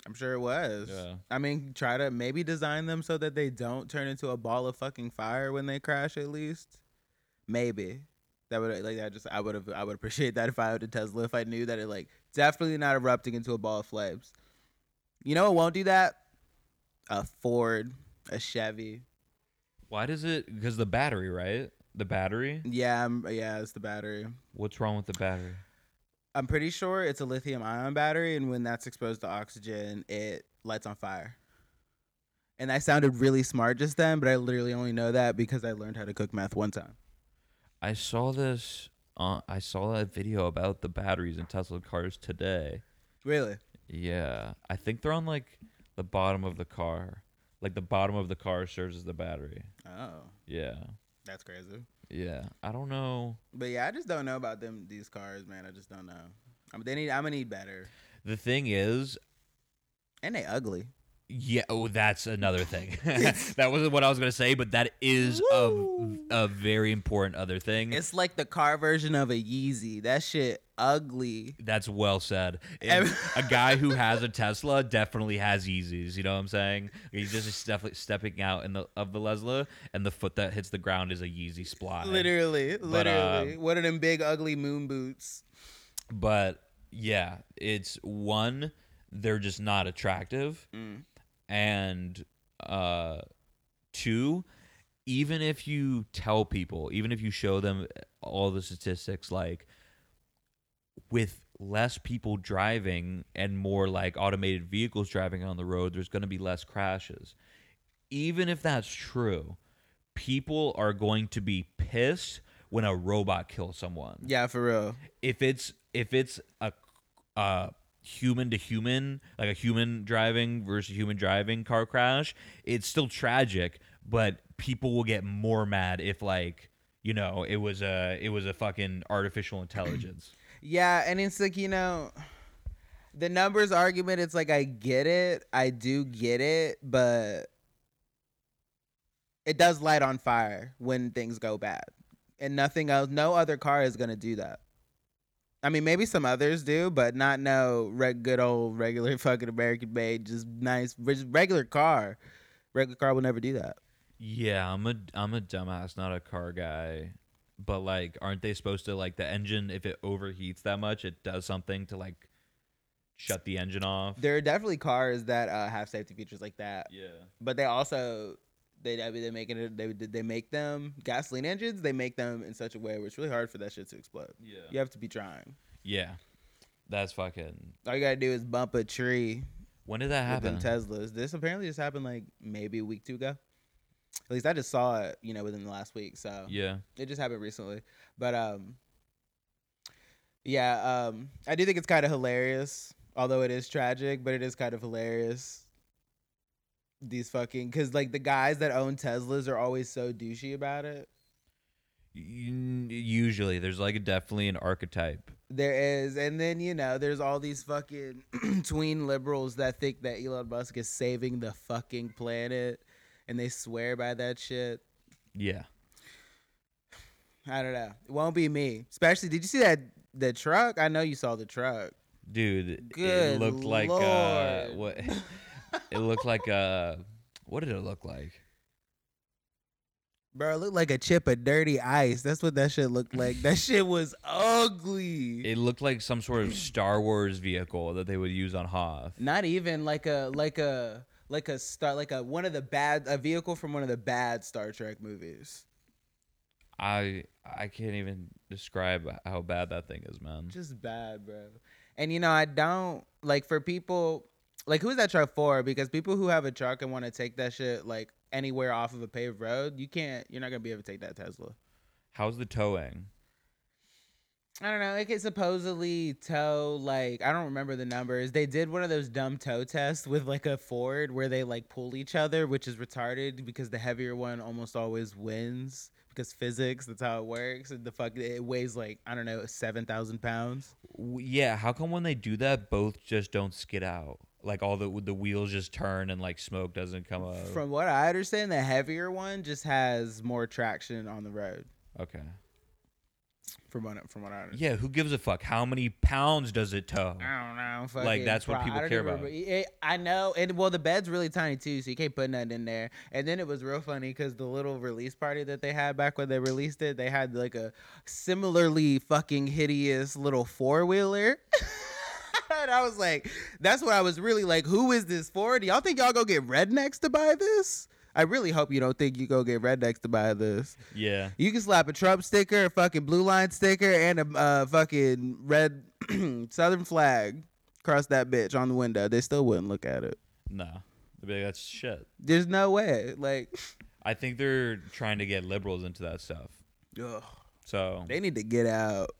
Speaker 1: I'm sure it was.
Speaker 2: Yeah.
Speaker 1: I mean, try to maybe design them so that they don't turn into a ball of fucking fire when they crash. At least, maybe that would like I just I would have I would appreciate that if I owned a Tesla if I knew that it like definitely not erupting into a ball of flames. You know what won't do that? A Ford, a Chevy.
Speaker 2: Why does it? Because the battery, right? The battery.
Speaker 1: Yeah, I'm, yeah, it's the battery.
Speaker 2: What's wrong with the battery?
Speaker 1: I'm pretty sure it's a lithium ion battery, and when that's exposed to oxygen, it lights on fire. And I sounded really smart just then, but I literally only know that because I learned how to cook meth one time.
Speaker 2: I saw this. Uh, I saw that video about the batteries in Tesla cars today.
Speaker 1: Really?
Speaker 2: Yeah, I think they're on like the bottom of the car. Like the bottom of the car serves as the battery.
Speaker 1: Oh,
Speaker 2: Yeah,
Speaker 1: that's crazy.
Speaker 2: yeah. I don't know.
Speaker 1: But yeah, I just don't know about them these cars, man. I just don't know. I mean, they need. I'm gonna need better,
Speaker 2: The thing is,
Speaker 1: and they ugly.
Speaker 2: Yeah. Oh, that's another thing. that wasn't what I was gonna say, but that is a
Speaker 1: Woo.
Speaker 2: a very important other thing.
Speaker 1: It's like the car version of a Yeezy. That shit ugly.
Speaker 2: That's well said. A guy who has a Tesla definitely has Yeezys. You know what I'm saying? He's just definitely stepping out in the of the Lesla, and the foot that hits the ground is a Yeezy Sply.
Speaker 1: Literally, literally.
Speaker 2: um,
Speaker 1: what are them big ugly moon boots?
Speaker 2: But yeah, it's one. They're just not attractive,
Speaker 1: Mm.
Speaker 2: And uh, two. Even if you tell people, even if you show them all the statistics, like with less people driving and more like automated vehicles driving on the road, there's going to be less crashes. Even if that's true, people are going to be pissed when a robot kills someone.
Speaker 1: Yeah, for real.
Speaker 2: If it's if it's a uh human to human, like a human driving versus human driving car crash, it's still tragic, but people will get more mad if like, you know, it was a it was a fucking artificial intelligence.
Speaker 1: Yeah, and it's like, you know, the numbers argument, it's like I get it. I do get it, but it does light on fire when things go bad. And nothing else, no other car is going to do that. I mean, maybe some others do, but not no reg- good old regular fucking American made, just nice, just regular car. Regular car will never do that.
Speaker 2: Yeah, I'm a I'm a dumbass, not a car guy. But like, aren't they supposed to like the engine? If it overheats that much, it does something to like shut the engine off.
Speaker 1: There are definitely cars that uh, have safety features like that.
Speaker 2: Yeah,
Speaker 1: but they also they I mean, they making it they they make them gasoline engines they make them in such a way where it's really hard for that shit to explode.
Speaker 2: Yeah,
Speaker 1: you have to be trying.
Speaker 2: Yeah. That's fucking.
Speaker 1: all you gotta do is bump a tree
Speaker 2: When did that
Speaker 1: with them
Speaker 2: happen?
Speaker 1: teslas. This apparently just happened like maybe a week two ago. At least i just saw it you know within the last week so.
Speaker 2: Yeah,
Speaker 1: it just happened recently. But um yeah um i do think it's kind of hilarious although it is tragic but it is kind of hilarious these fucking because like the guys that own teslas are always so douchey about it.
Speaker 2: Usually there's like definitely an archetype.
Speaker 1: there is and then you know there's all these fucking tween liberals that think that elon musk is saving the fucking planet and they swear by that shit.
Speaker 2: Yeah,
Speaker 1: i don't know. It won't be me. Especially did you see that the truck? I know you saw the truck.
Speaker 2: Dude,
Speaker 1: Good
Speaker 2: it looked like uh, what? it looked like a What did it look like?
Speaker 1: Bro, it looked like a chip of dirty ice. That's what that shit looked like. That shit was ugly.
Speaker 2: It looked like some sort of Star Wars vehicle that they would use on Hoth.
Speaker 1: Not even like a like a like a star like a one of the bad a vehicle from one of the bad Star Trek movies.
Speaker 2: I I can't even describe how bad that thing is, man.
Speaker 1: Just bad, bro. And you know, I don't like for people like who's that truck for? Because people who have a truck and want to take that shit like anywhere off of a paved road, you can't. You're not gonna be able to take that Tesla.
Speaker 2: How's the towing?
Speaker 1: I don't know. It can supposedly tow like I don't remember the numbers. They did one of those dumb tow tests with like a Ford where they like pull each other, which is retarded because the heavier one almost always wins because physics. That's how it works. And the fuck it weighs like I don't know seven thousand pounds.
Speaker 2: Yeah, how come when they do that, both just don't skid out? Like all the the wheels just turn and like smoke doesn't come up.
Speaker 1: From what I understand, the heavier one just has more traction on the road.
Speaker 2: okay.
Speaker 1: From what from what I understand.
Speaker 2: Yeah, who gives a fuck? How many pounds does it tow?
Speaker 1: I don't know.
Speaker 2: Like,
Speaker 1: fucking
Speaker 2: that's what people care about.
Speaker 1: It- I know, and well, the bed's really tiny too, so you can't put nothing in there. And then it was real funny because the little release party that they had back when they released it, they had like a similarly fucking hideous little four wheeler. and I was like, that's what I was really like. Who is this for? Do y'all think y'all go get rednecks to buy this? I really hope you don't think you go get rednecks to buy this.
Speaker 2: Yeah.
Speaker 1: You can slap a Trump sticker, a fucking blue line sticker, and a uh, fucking red Southern flag across that bitch on the window. They still wouldn't look at it.
Speaker 2: No. They'd be like, that's shit.
Speaker 1: There's no way. Like,
Speaker 2: I think they're trying to get liberals into that stuff.
Speaker 1: ugh,
Speaker 2: So
Speaker 1: they need to get out.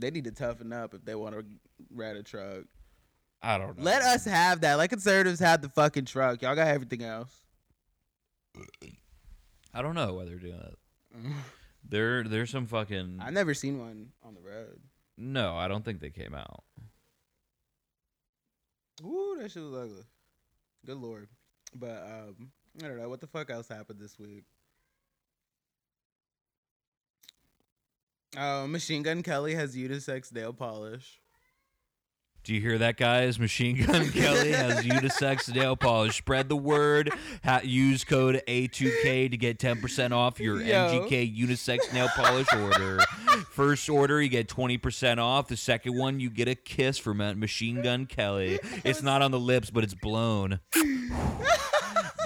Speaker 1: They need to toughen up if they want to ride a truck.
Speaker 2: I don't know.
Speaker 1: Let us have that. Like conservatives have the fucking truck. Y'all got everything else.
Speaker 2: I don't know why they're doing that. There, there's some fucking.
Speaker 1: I've never seen one on the road.
Speaker 2: No, I don't think they came out.
Speaker 1: Ooh, that shit was ugly. Good lord. But um, I don't know what the fuck else happened this week. Oh, Machine Gun Kelly has unisex nail polish.
Speaker 2: Do you hear that, guys? Machine Gun Kelly has unisex nail polish. Spread the word. Ha- use code A2K to get 10% off your
Speaker 1: Yo.
Speaker 2: MGK unisex nail polish order. First order, you get 20% off. The second one, you get a kiss from Machine Gun Kelly. It's not on the lips, but it's blown.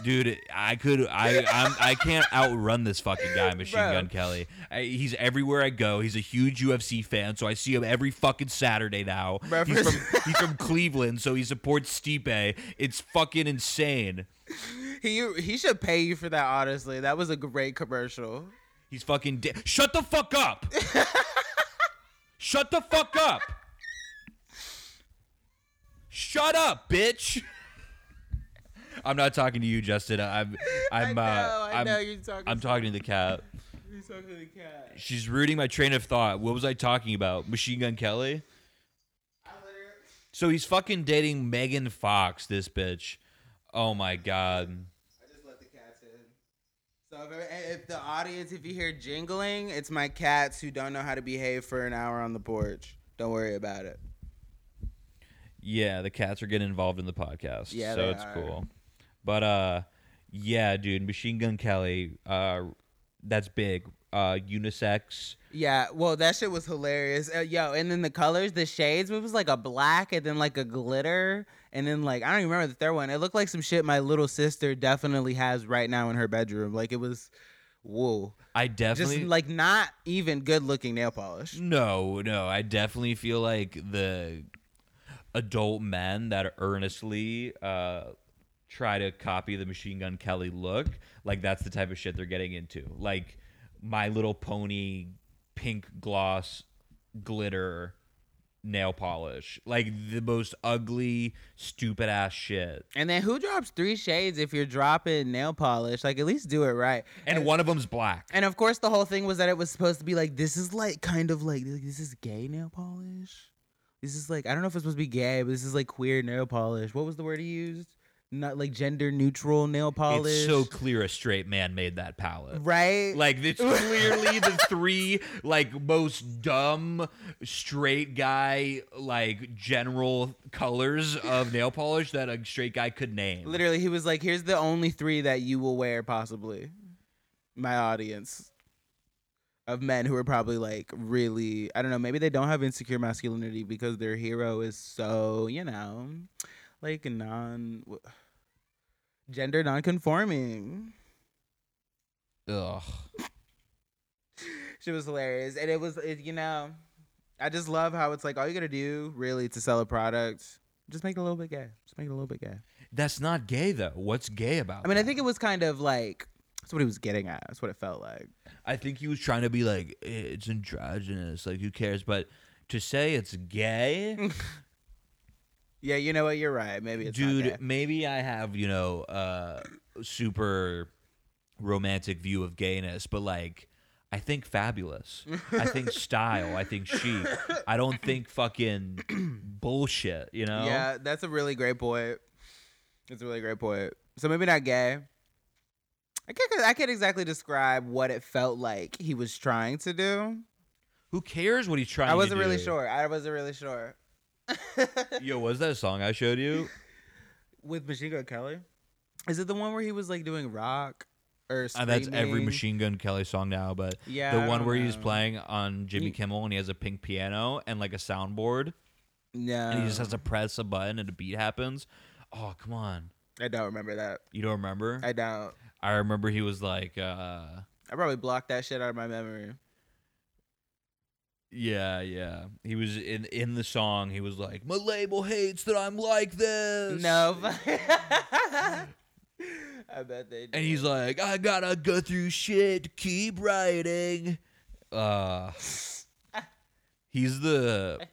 Speaker 2: Dude, I could, I, I'm, I can't outrun this fucking guy, Machine
Speaker 1: Bro.
Speaker 2: Gun Kelly. I, he's everywhere I go. He's a huge UFC fan, so I see him every fucking Saturday now.
Speaker 1: Bro,
Speaker 2: he's from, he's from Cleveland, so he supports Stipe. It's fucking insane.
Speaker 1: He he should pay you for that. Honestly, that was a great commercial.
Speaker 2: He's fucking. Di- Shut the fuck up. Shut the fuck up. Shut up, bitch. I'm not talking to you, Justin. I'm. I'm.
Speaker 1: I
Speaker 2: uh,
Speaker 1: know, I
Speaker 2: I'm,
Speaker 1: know you're talking.
Speaker 2: I'm talking to the cat.
Speaker 1: You're talking to the cat.
Speaker 2: She's reading my train of thought. What was I talking about? Machine Gun Kelly. So he's fucking dating Megan Fox. This bitch. Oh my god.
Speaker 1: I just let the cats in. So if, if the audience, if you hear jingling, it's my cats who don't know how to behave for an hour on the porch. Don't worry about it.
Speaker 2: Yeah, the cats are getting involved in the podcast.
Speaker 1: Yeah,
Speaker 2: so
Speaker 1: they
Speaker 2: it's
Speaker 1: are.
Speaker 2: cool. But uh yeah, dude, Machine Gun Kelly, uh that's big. Uh unisex.
Speaker 1: Yeah, well, that shit was hilarious. Uh, yo, and then the colors, the shades, it was like a black and then like a glitter. And then, like, I don't even remember the third one. It looked like some shit my little sister definitely has right now in her bedroom. Like, it was, whoa.
Speaker 2: I
Speaker 1: Just
Speaker 2: definitely
Speaker 1: like not even good looking nail polish.
Speaker 2: No, no, I definitely feel like the adult men that earnestly uh try to copy the Machine Gun Kelly look, like that's the type of shit they're getting into. Like My Little Pony pink gloss glitter nail polish. Like the most ugly, stupid ass shit.
Speaker 1: And then who drops three shades if you're dropping nail polish? Like, at least do it right.
Speaker 2: And one of them's black.
Speaker 1: And of course, the whole thing was that it was supposed to be like this is like kind of like, like this is gay nail polish. This is like I don't know if it's supposed to be gay, but this is like queer nail polish. What was the word he used? Not like gender neutral nail polish.
Speaker 2: It's so clear a straight man made that palette.
Speaker 1: right.
Speaker 2: Like it's clearly the three like most dumb straight guy like general colors of nail polish that a straight guy could name.
Speaker 1: Literally, he was like, "Here's the only three that you will wear, possibly." My audience of men who are probably like really, I don't know, maybe they don't have insecure masculinity because their hero is so, you know, like non gender non-conforming.
Speaker 2: Ugh.
Speaker 1: She was hilarious, and it was, it, you know, I just love how it's like all you gotta do really to sell a product, just make it a little bit gay, just make it a little bit gay.
Speaker 2: That's not gay though. What's gay about?
Speaker 1: I mean, I think it was kind of like that's what he was getting at. That's what it felt like.
Speaker 2: I think he was trying to be like "Eh, it's androgynous. Like who cares? But to say it's gay,
Speaker 1: Yeah, you know what? You're right. Maybe it's
Speaker 2: dude. Maybe I have you know uh super romantic view of gayness, but like. I think fabulous. I think style. I think chic. I don't think fucking bullshit. You know.
Speaker 1: Yeah, that's a really great point. That's a really great point. So maybe not gay. I can't. I can't exactly describe what it felt like he was trying to do.
Speaker 2: Who cares what he's trying?
Speaker 1: I wasn't really sure. I wasn't really sure.
Speaker 2: Yo, was that a song I showed you?
Speaker 1: With Machine Gun Kelly, is it the one where he was like doing rock or
Speaker 2: Uh, that's every? Machine Gun Kelly song now, but
Speaker 1: Yeah,
Speaker 2: the
Speaker 1: I
Speaker 2: one where he's playing on Jimmy Kimmel and he has a pink piano and like a soundboard,
Speaker 1: Yeah,
Speaker 2: and he just has to press a button and a beat happens. Oh, come on.
Speaker 1: I don't remember that.
Speaker 2: You don't remember? I
Speaker 1: don't.
Speaker 2: I remember he was like, uh,
Speaker 1: I probably blocked that shit out of my memory.
Speaker 2: Yeah, yeah. He was in in the song. He was like, "My label hates that I'm like this."
Speaker 1: No. I bet they. Do.
Speaker 2: And he's like, "I gotta go through shit to keep writing." Uh, he's the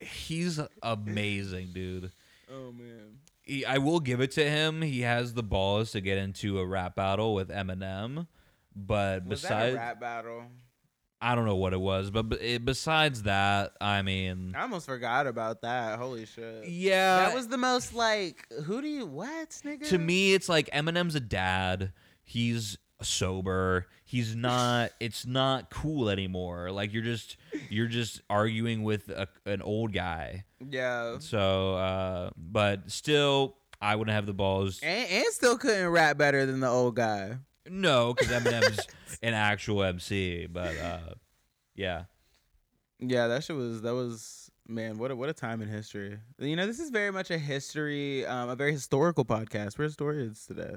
Speaker 2: he's amazing, dude.
Speaker 1: "Oh man."
Speaker 2: he, I will give it to him. He has the balls to get into a rap battle with Eminem, but
Speaker 1: Was that
Speaker 2: besides,
Speaker 1: a rap battle?
Speaker 2: I don't know what it was. But be- it, besides that, I mean,
Speaker 1: I almost forgot about that. Holy shit.
Speaker 2: yeah,
Speaker 1: that was the most like. Who do you what nigga?
Speaker 2: to me. It's like Eminem's a dad. He's sober. He's not. It's not cool anymore. Like you're just you're just arguing with a, an old guy.
Speaker 1: Yeah.
Speaker 2: So, uh, but still, I wouldn't have the balls.
Speaker 1: And, and still couldn't rap better than the old guy.
Speaker 2: No, because Eminem's an actual MC. But uh, yeah,
Speaker 1: Yeah, that shit was that was man. What a, what a time in history. You know, this is very much a history, um, a very historical podcast. We're historians today.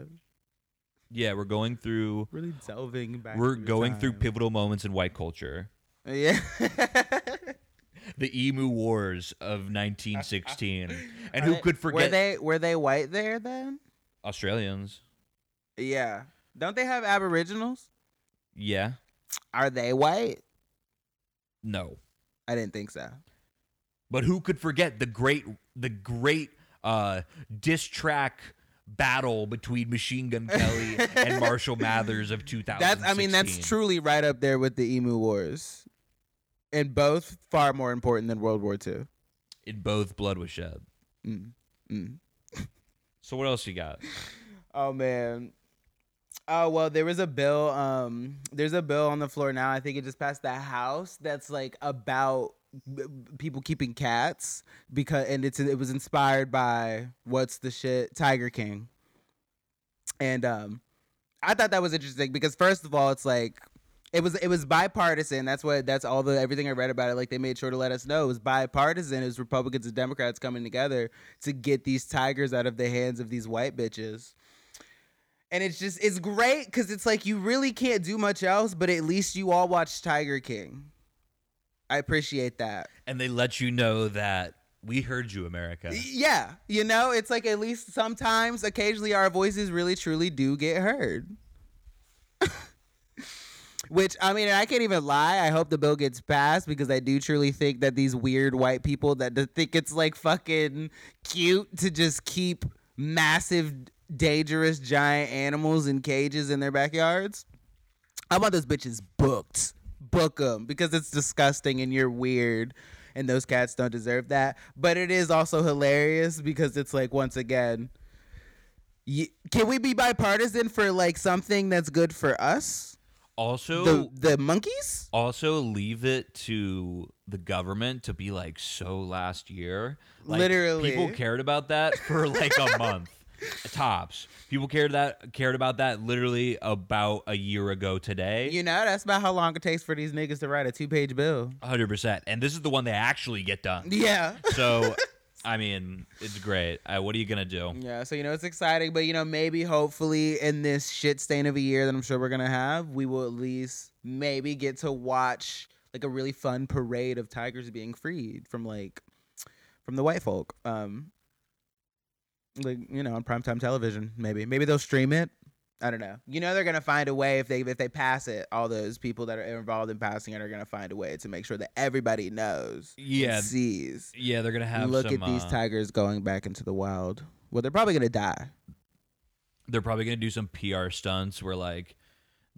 Speaker 2: yeah, we're going through.
Speaker 1: Really delving back.
Speaker 2: We're
Speaker 1: through
Speaker 2: going through pivotal moments in white culture.
Speaker 1: Yeah.
Speaker 2: The Emu Wars of 1916, and who could forget?
Speaker 1: Were
Speaker 2: forget
Speaker 1: they were they white there then?
Speaker 2: Australians?
Speaker 1: Yeah. Don't they have aboriginals?
Speaker 2: Yeah,
Speaker 1: Are they white?
Speaker 2: no,
Speaker 1: I didn't think so.
Speaker 2: but who could forget the great, the great uh, diss track battle between Machine Gun Kelly and Marshall Mathers of 2000.
Speaker 1: That's I mean that's truly right up there with the Emu Wars. And both far more important than World War II.
Speaker 2: In both, blood was shed.
Speaker 1: Mm. Mm.
Speaker 2: So what else you got?
Speaker 1: Oh man. Oh well, there was a bill. Um, there's a bill on the floor now. I think it just passed the House. That's like about people keeping cats because, and it's it was inspired by what's the shit Tiger King. And um, I thought that was interesting because first of all, it's like it was it was bipartisan. That's what that's all the everything I read about it. Like they made sure to let us know it was bipartisan. It was Republicans and Democrats coming together to get these tigers out of the hands of these white bitches. And it's just it's great because it's like you really can't do much else, but at least you all watch Tiger King. I appreciate that.
Speaker 2: And they let you know that we heard you, America.
Speaker 1: Yeah, you know, it's like at least sometimes, occasionally, our voices really truly do get heard. Which I mean, I can't even lie. I hope the bill gets passed because I do truly think that these weird white people that think it's like fucking cute to just keep massive, dangerous, giant animals in cages in their backyards. I want those bitches booked. Book them because it's disgusting and you're weird and those cats don't deserve that. But it is also hilarious because it's like once again, Y- can we be bipartisan for like something that's good for us?
Speaker 2: Also,
Speaker 1: the the monkeys?
Speaker 2: also leave it to the government to be like so last year. Like,
Speaker 1: Literally.
Speaker 2: people cared about that for like a month tops. People cared that cared about that literally about a year ago today.
Speaker 1: You know, that's about how long it takes for these niggas to write a two page bill.
Speaker 2: Hundred percent. And this is the one they actually get done.
Speaker 1: Yeah.
Speaker 2: So, I mean, it's great. Uh, what are you gonna do?
Speaker 1: Yeah, so you know it's exciting, but you know maybe hopefully in this shit stain of a year that I'm sure we're gonna have, we will at least maybe get to watch like a really fun parade of tigers being freed from like from the white folk. Um, like you know on primetime television, maybe maybe they'll stream it. I don't know. You know they're gonna find a way if they if they pass it. All those people that are involved in passing it are gonna find a way to make sure that everybody knows, and
Speaker 2: Yeah.
Speaker 1: sees.
Speaker 2: Yeah, they're gonna have.
Speaker 1: Look
Speaker 2: some,
Speaker 1: at these
Speaker 2: uh,
Speaker 1: tigers going back into the wild. Well, they're probably gonna die.
Speaker 2: They're probably gonna do some PR stunts where like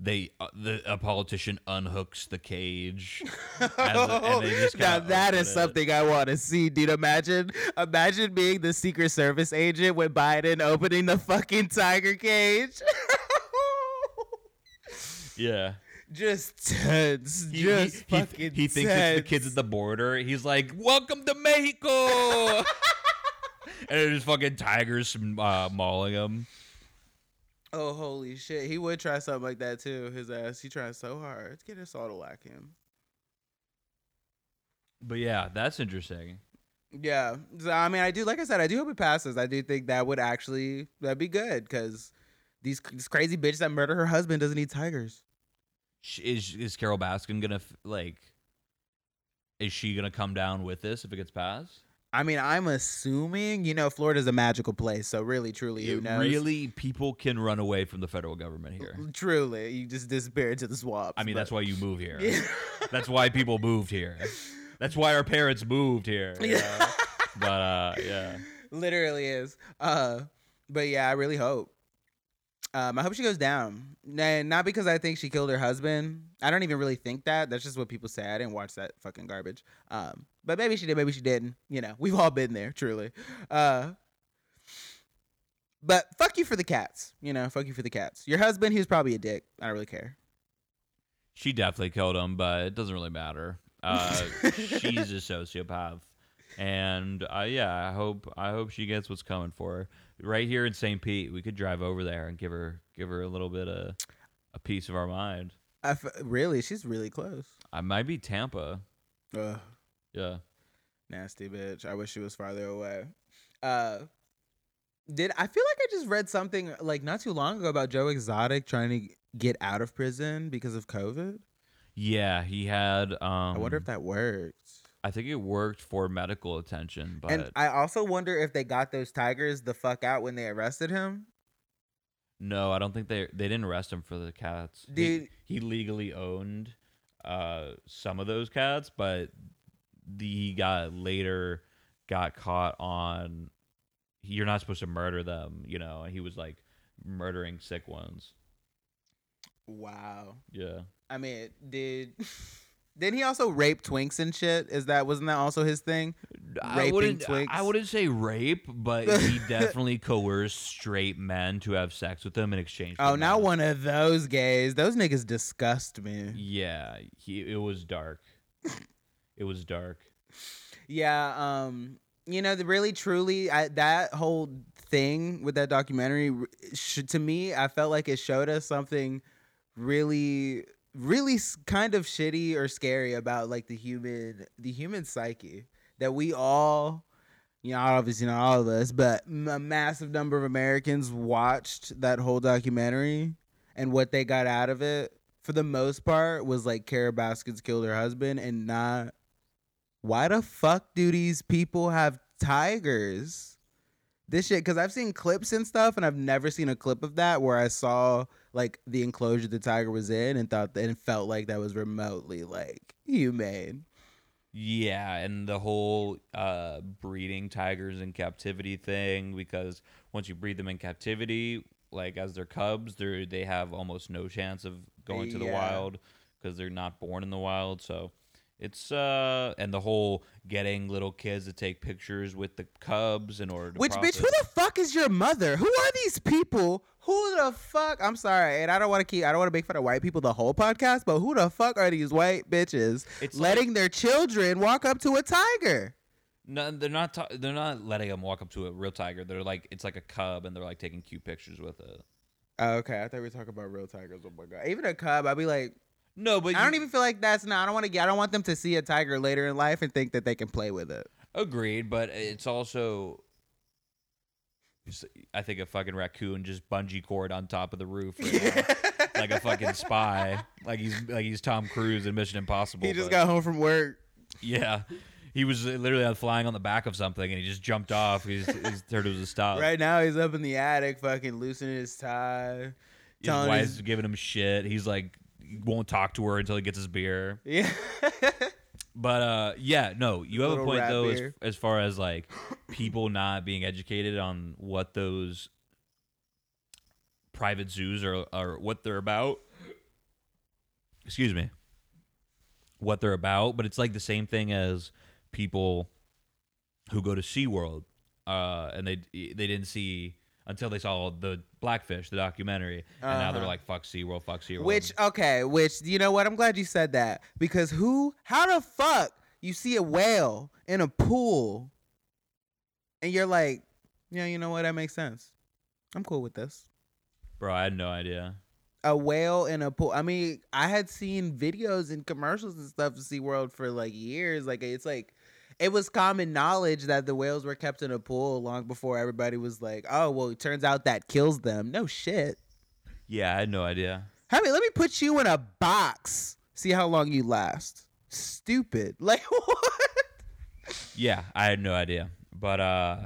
Speaker 2: they uh, the a politician unhooks the cage. just
Speaker 1: now that is
Speaker 2: it.
Speaker 1: something I want to see, dude. Imagine, imagine being the Secret Service agent with Biden opening the fucking tiger cage.
Speaker 2: Yeah.
Speaker 1: just tense,
Speaker 2: He,
Speaker 1: just
Speaker 2: he, he,
Speaker 1: fucking.
Speaker 2: he thinks it's the kids at the border. He's like, "Welcome to Mexico," and there's fucking tigers uh, mauling him.
Speaker 1: Oh holy shit! He would try something like that too. His ass, he tries so hard to get us all to like him.
Speaker 2: But yeah, that's interesting.
Speaker 1: Yeah, so, I mean, I do. Like I said, I do hope it passes. I do think that would actually that'd be good because these this crazy bitch that murdered her husband doesn't need tigers.
Speaker 2: Is is Carole Baskin gonna like? Is she gonna come down with this if it gets passed?
Speaker 1: I mean, I'm assuming you know Florida's a magical place, so really, truly, who
Speaker 2: It
Speaker 1: knows?
Speaker 2: really, people can run away from the federal government here.
Speaker 1: truly, you just disappear into the swamps.
Speaker 2: I mean, that's why you move here.
Speaker 1: Yeah.
Speaker 2: That's why people moved here. That's why our parents moved here.
Speaker 1: Yeah.
Speaker 2: But uh, yeah.
Speaker 1: literally is. Uh, but yeah, I really hope. Um, I hope she goes down. Nah, Not because I think she killed her husband. I don't even really think that. That's just what people say. I didn't watch that fucking garbage. Um, but maybe she did. Maybe she didn't. You know, we've all been there. Truly. Uh, but fuck you for the cats. You know, fuck you for the cats. Your husband, he was probably a dick. I don't really care.
Speaker 2: She definitely killed him, but it doesn't really matter. Uh, she's a sociopath, and uh, yeah, I hope I hope she gets what's coming for her. Right here in St. Pete, we could drive over there and give her give her a little bit of a piece of our mind.
Speaker 1: I f- really, she's really close.
Speaker 2: I might be Tampa.
Speaker 1: Ugh.
Speaker 2: Yeah.
Speaker 1: Nasty bitch. I wish she was farther away. Uh did I feel like I just read something like not too long ago about Joe Exotic trying to get out of prison because of COVID?
Speaker 2: Yeah, he had. Um,
Speaker 1: I wonder if that worked.
Speaker 2: I think it worked for medical attention, but
Speaker 1: And I also wonder if they got those tigers the fuck out when they arrested him.
Speaker 2: no, I don't think they they didn't arrest him for the cats. He-
Speaker 1: Dude.
Speaker 2: he, legally owned uh, some of those cats, but he got later got caught on. You're not supposed to murder them, you know. And he was like murdering sick ones.
Speaker 1: Wow.
Speaker 2: Yeah.
Speaker 1: I mean, did didn't he also rape twinks and shit? Is that wasn't that also his thing?
Speaker 2: I
Speaker 1: Raping
Speaker 2: wouldn't.
Speaker 1: twinks?
Speaker 2: I wouldn't say rape, but he definitely coerced straight men to have sex with them in exchange. For
Speaker 1: Oh, now
Speaker 2: money.
Speaker 1: one of those gays. Those niggas disgust me.
Speaker 2: Yeah, he. It was dark. it was dark.
Speaker 1: Yeah, um, you know, the really truly I, that whole thing with that documentary to me, I felt like it showed us something really really kind of shitty or scary about like the human the human psyche that we all you know obviously not all of us but a massive number of Americans watched that whole documentary and what they got out of it for the most part was like Kara Baskins killed her husband and not why the fuck do these people have tigers? This shit, because I've seen clips and stuff, and I've never seen a clip of that where I saw like the enclosure the tiger was in and thought that and felt like that was remotely like humane.
Speaker 2: Yeah, and the whole uh, breeding tigers in captivity thing because once you breed them in captivity, like as their cubs, they they have almost no chance of going to the
Speaker 1: Yeah.
Speaker 2: wild because they're not born in the wild. So It's uh and the whole getting little kids to take pictures with the cubs in order to
Speaker 1: Which bitch? Who the fuck is your mother? Who are these people? Who the fuck? I'm sorry, and I don't want to keep. I don't want to make fun of white people the whole podcast, but who the fuck are these white bitches
Speaker 2: It's
Speaker 1: letting their children walk up to a tiger?
Speaker 2: No, they're not. ta- they're not letting them walk up to a real tiger. They're like it's like a cub, and they're like taking cute pictures with it.
Speaker 1: Okay, I thought we were talking about real tigers. Oh my god, even a cub, I'd be like,
Speaker 2: No, but
Speaker 1: I don't
Speaker 2: you-
Speaker 1: even feel like that's not. I don't want to. I don't want them to see a tiger later in life and think that they can play with it.
Speaker 2: agreed. But it's also, I think a fucking raccoon just bungee cord on top of the roof, now, like a fucking spy, like he's like he's Tom Cruise in Mission Impossible.
Speaker 1: he just
Speaker 2: but-
Speaker 1: got home from work.
Speaker 2: yeah. He was literally flying on the back of something, and he just jumped off. He's, he's heard it was a stop.
Speaker 1: Right now, he's up in the attic, fucking loosening his tie.
Speaker 2: His wife's
Speaker 1: his-
Speaker 2: giving him shit. He's like, he won't talk to her until he gets his beer.
Speaker 1: Yeah.
Speaker 2: But uh, yeah, no, you have a point
Speaker 1: rat
Speaker 2: though, as,
Speaker 1: beer.
Speaker 2: as far as like people not being educated on what those private zoos are, are what they're about. Excuse me. What they're about, but it's like the same thing as people who go to SeaWorld uh, and they they didn't see until they saw the Blackfish, the documentary, and now they're
Speaker 1: Uh-huh.
Speaker 2: like fuck SeaWorld, fuck SeaWorld.
Speaker 1: Which okay, which you know what? I'm glad you said that because who? How the fuck you see a whale in a pool, and you're like, yeah, you know what? That makes sense. I'm cool with this.
Speaker 2: bro, I had no idea.
Speaker 1: A whale in a pool. I mean, I had seen videos and commercials and stuff of SeaWorld for like years. Like it's like it was common knowledge that the whales were kept in a pool long before everybody was like, oh well, it turns out that kills them. No shit.
Speaker 2: Yeah, I had no idea.
Speaker 1: I mean, let me put you in a box. See how long you last. Stupid. Like what?
Speaker 2: Yeah, I had no idea. But uh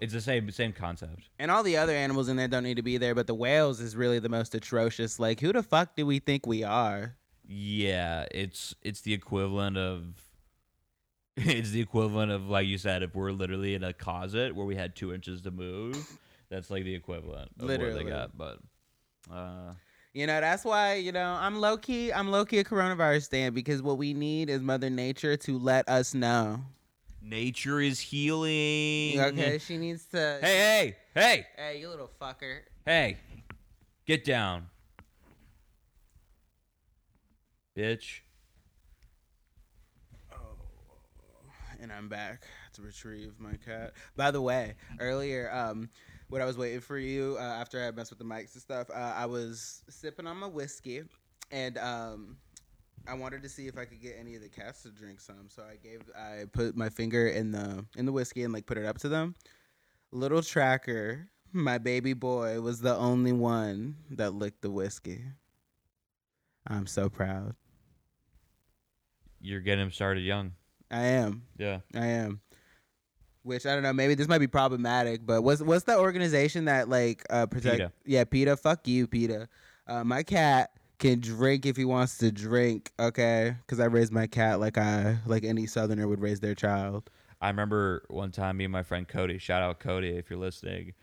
Speaker 2: it's the same same concept.
Speaker 1: And all the other animals in there don't need to be there, but the whales is really the most atrocious. Like, who the fuck do we think we are?
Speaker 2: Yeah, it's it's the equivalent of it's the equivalent of like you said, if we're literally in a closet where we had two inches to move, that's like the equivalent of what
Speaker 1: Literally.
Speaker 2: they got. But uh
Speaker 1: You know, that's why, you know, I'm low key, I'm low key a coronavirus stand because what we need is Mother Nature to let us know.
Speaker 2: nature is healing.
Speaker 1: Okay, she needs to.
Speaker 2: Hey, hey, hey,
Speaker 1: Hey, you little fucker.
Speaker 2: hey. Get down. Bitch.
Speaker 1: And I'm back to retrieve my cat. By the way, earlier, um, when I was waiting for you uh, after I messed with the mics and stuff, uh, I was sipping on my whiskey, and um, I wanted to see if I could get any of the cats to drink some. So I gave, I put my finger in the in the whiskey and like put it up to them. Little tracker, my baby boy, was the only one that licked the whiskey. I'm so proud.
Speaker 2: You're getting him started young.
Speaker 1: I am.
Speaker 2: Yeah.
Speaker 1: I am. Which I don't know. Maybe this might be problematic, but what's what's the organization that like uh protect?
Speaker 2: PETA.
Speaker 1: Yeah, PETA. Fuck you, PETA. Uh, my cat can drink if he wants to drink. Okay, because I raised my cat like I like any Southerner would raise their child.
Speaker 2: I remember one time me and my friend Cody, shout out Cody if you're listening.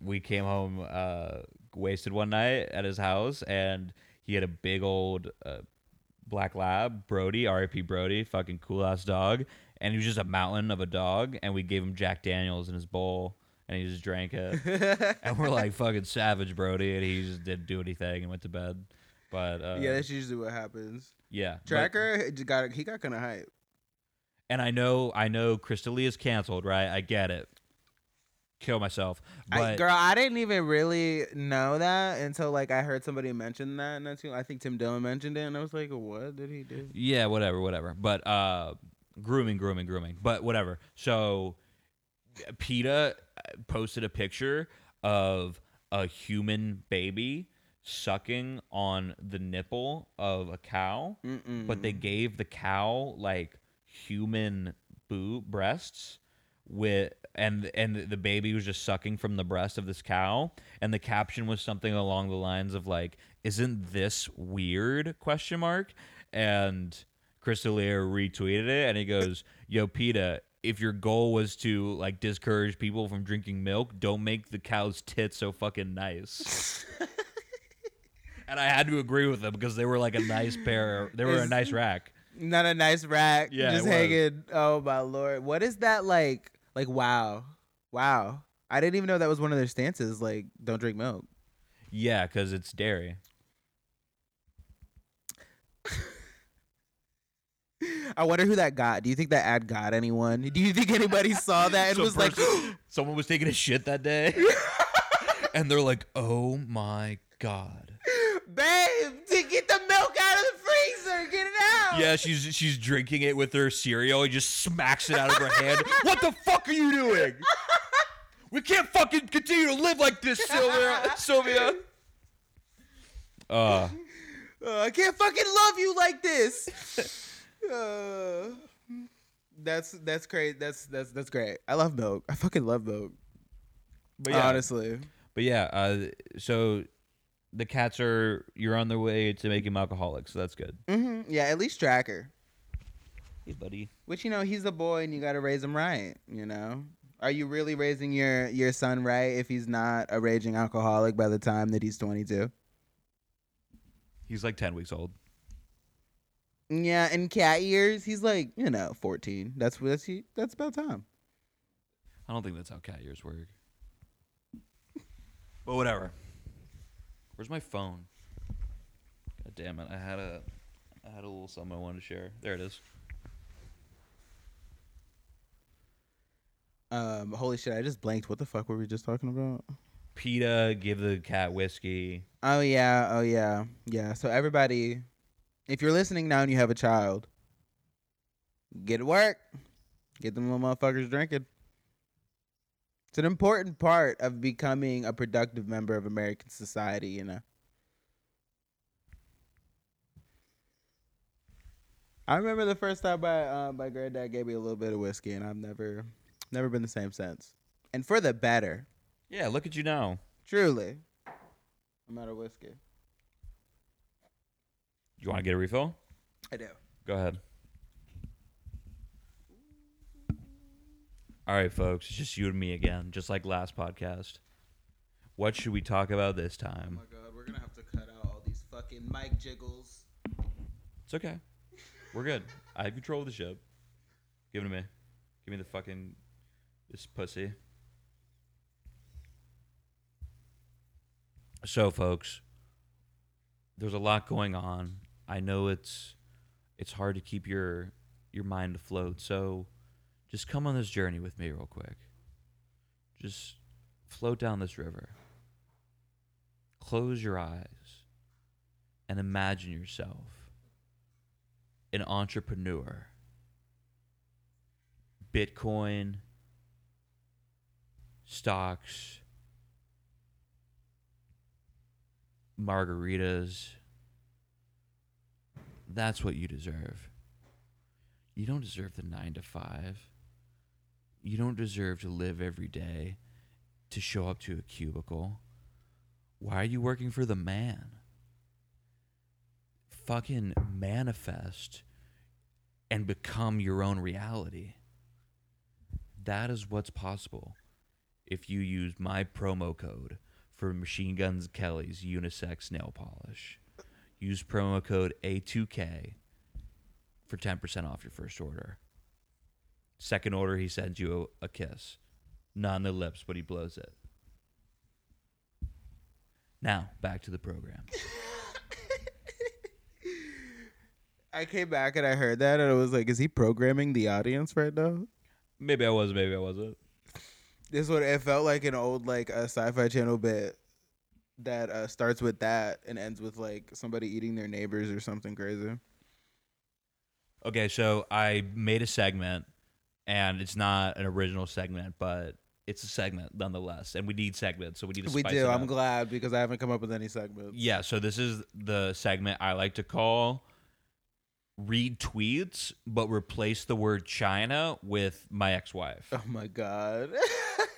Speaker 2: We came home uh, wasted one night at his house and he had a big old uh, black lab, Brody, RIP Brody, fucking cool ass dog. And he was just a mountain of a dog. And we gave him Jack Daniels in his bowl and he just drank it. and we're like, fucking savage, Brody. And he just didn't do anything and went to bed. But uh,
Speaker 1: yeah, that's usually what happens.
Speaker 2: yeah.
Speaker 1: Tracker he just got he got kind of hype.
Speaker 2: and I know, I know Chris D'Elia is canceled, right? I get it. Kill myself. But
Speaker 1: I, girl, I didn't even really know that until like I heard somebody mention that, and that's I think Tim Dillon mentioned it, and I was like, what did he do?
Speaker 2: Yeah, whatever, whatever. But uh grooming, grooming, grooming. But whatever. So PETA posted a picture of a human baby sucking on the nipple of a cow,
Speaker 1: Mm-mm.
Speaker 2: but they gave the cow like human boob breasts with and and the baby was just sucking from the breast of this cow. And the caption was something along the lines of like isn't this weird? Question mark. And Chris D'Elia retweeted it and he goes yo PETA if your goal was to like discourage people from drinking milk don't make the cow's tits so fucking nice. And I had to agree with them because they were like a nice pair. They were a nice rack.
Speaker 1: Not a nice rack.
Speaker 2: Yeah,
Speaker 1: just hanging. Oh my lord, what is that like? Like wow, wow. I didn't even know that was one of their stances. Like, don't drink milk.
Speaker 2: Yeah, because it's dairy.
Speaker 1: I wonder who that got. Do you think that ad got anyone? Do you think anybody saw that and
Speaker 2: Some
Speaker 1: was like,
Speaker 2: someone was taking a shit that day, and they're like, "Oh my god."
Speaker 1: "Babe, to get the milk out of the freezer, get it out."
Speaker 2: Yeah, she's she's drinking it with her cereal. He just smacks it out of her hand. What the fuck are you doing? We can't fucking continue to live like this, Sylvia. Sylvia. Uh,
Speaker 1: Uh, I can't fucking love you like this. Uh, that's that's great. That's that's that's great. I love milk. I fucking love milk.
Speaker 2: but yeah,
Speaker 1: Honestly.
Speaker 2: but yeah. Uh, so the cats are you're on their way to making them alcoholics, so that's good.
Speaker 1: hmm Yeah, at least Tracker.
Speaker 2: Hey, buddy.
Speaker 1: Which you know he's a boy and you got to raise him right. You know, are you really raising your your son right if he's not a raging alcoholic by the time that he's twenty two?
Speaker 2: He's like ten weeks old.
Speaker 1: Yeah, in cat years he's like you know fourteen. That's that's he. That's about time.
Speaker 2: I don't think that's how cat years work. But whatever. Where's my phone? God damn it! I had a, I had a little something I wanted to share. There it is.
Speaker 1: Um, holy shit! I just blanked. What the fuck were we just talking about?
Speaker 2: PETA give the cat whiskey.
Speaker 1: Oh yeah, oh yeah, yeah. So everybody, if you're listening now and you have a child, get to work. Get them little motherfuckers drinking. It's an important part of becoming a productive member of American society, you know. I remember the first time my um, my granddad gave me a little bit of whiskey, and I've never, never been the same since. And for the better,
Speaker 2: Yeah, look at you now.
Speaker 1: truly. I'm out of whiskey.
Speaker 2: You want to get a refill?
Speaker 1: I do.
Speaker 2: Go ahead. All right, folks. It's just you and me again, just like last podcast. What should we talk about this time?
Speaker 1: Oh
Speaker 2: time?
Speaker 1: my god, we're gonna have to cut out all these fucking mic jiggles.
Speaker 2: It's okay. We're good. I have control of the ship. Give it to me. Give me the fucking this pussy. So, folks, there's a lot going on. I know it's it's hard to keep your your mind afloat. So, just come on this journey with me real quick. Just float down this river. Close your eyes and imagine yourself an entrepreneur. Bitcoin, stocks, margaritas. That's what you deserve. You don't deserve the nine to five. You don't deserve to live every day to show up to a cubicle. Why are you working for the man? Fucking manifest and become your own reality. That is what's possible if you use my promo code for Machine Guns Kelly's unisex nail polish. Use promo code A2K for 10% off your first order. Second order, he sends you a, a kiss. Not on the lips, but he blows it. Now, back to the program.
Speaker 1: I came back and I heard that and I was like, is he programming the audience right now?
Speaker 2: Maybe I was, maybe I wasn't.
Speaker 1: This what it felt like an old like a sci-fi channel bit that uh, starts with that and ends with like somebody eating their neighbors or something crazy.
Speaker 2: Okay, so I made a segment, and it's not an original segment, but it's a segment nonetheless, and we need segments, so we need to.
Speaker 1: We
Speaker 2: spice
Speaker 1: do.
Speaker 2: It
Speaker 1: I'm
Speaker 2: up.
Speaker 1: glad because I haven't come up with any segments.
Speaker 2: Yeah, so this is the segment I like to call read tweets, but replace the word China with my ex-wife.
Speaker 1: Oh my god.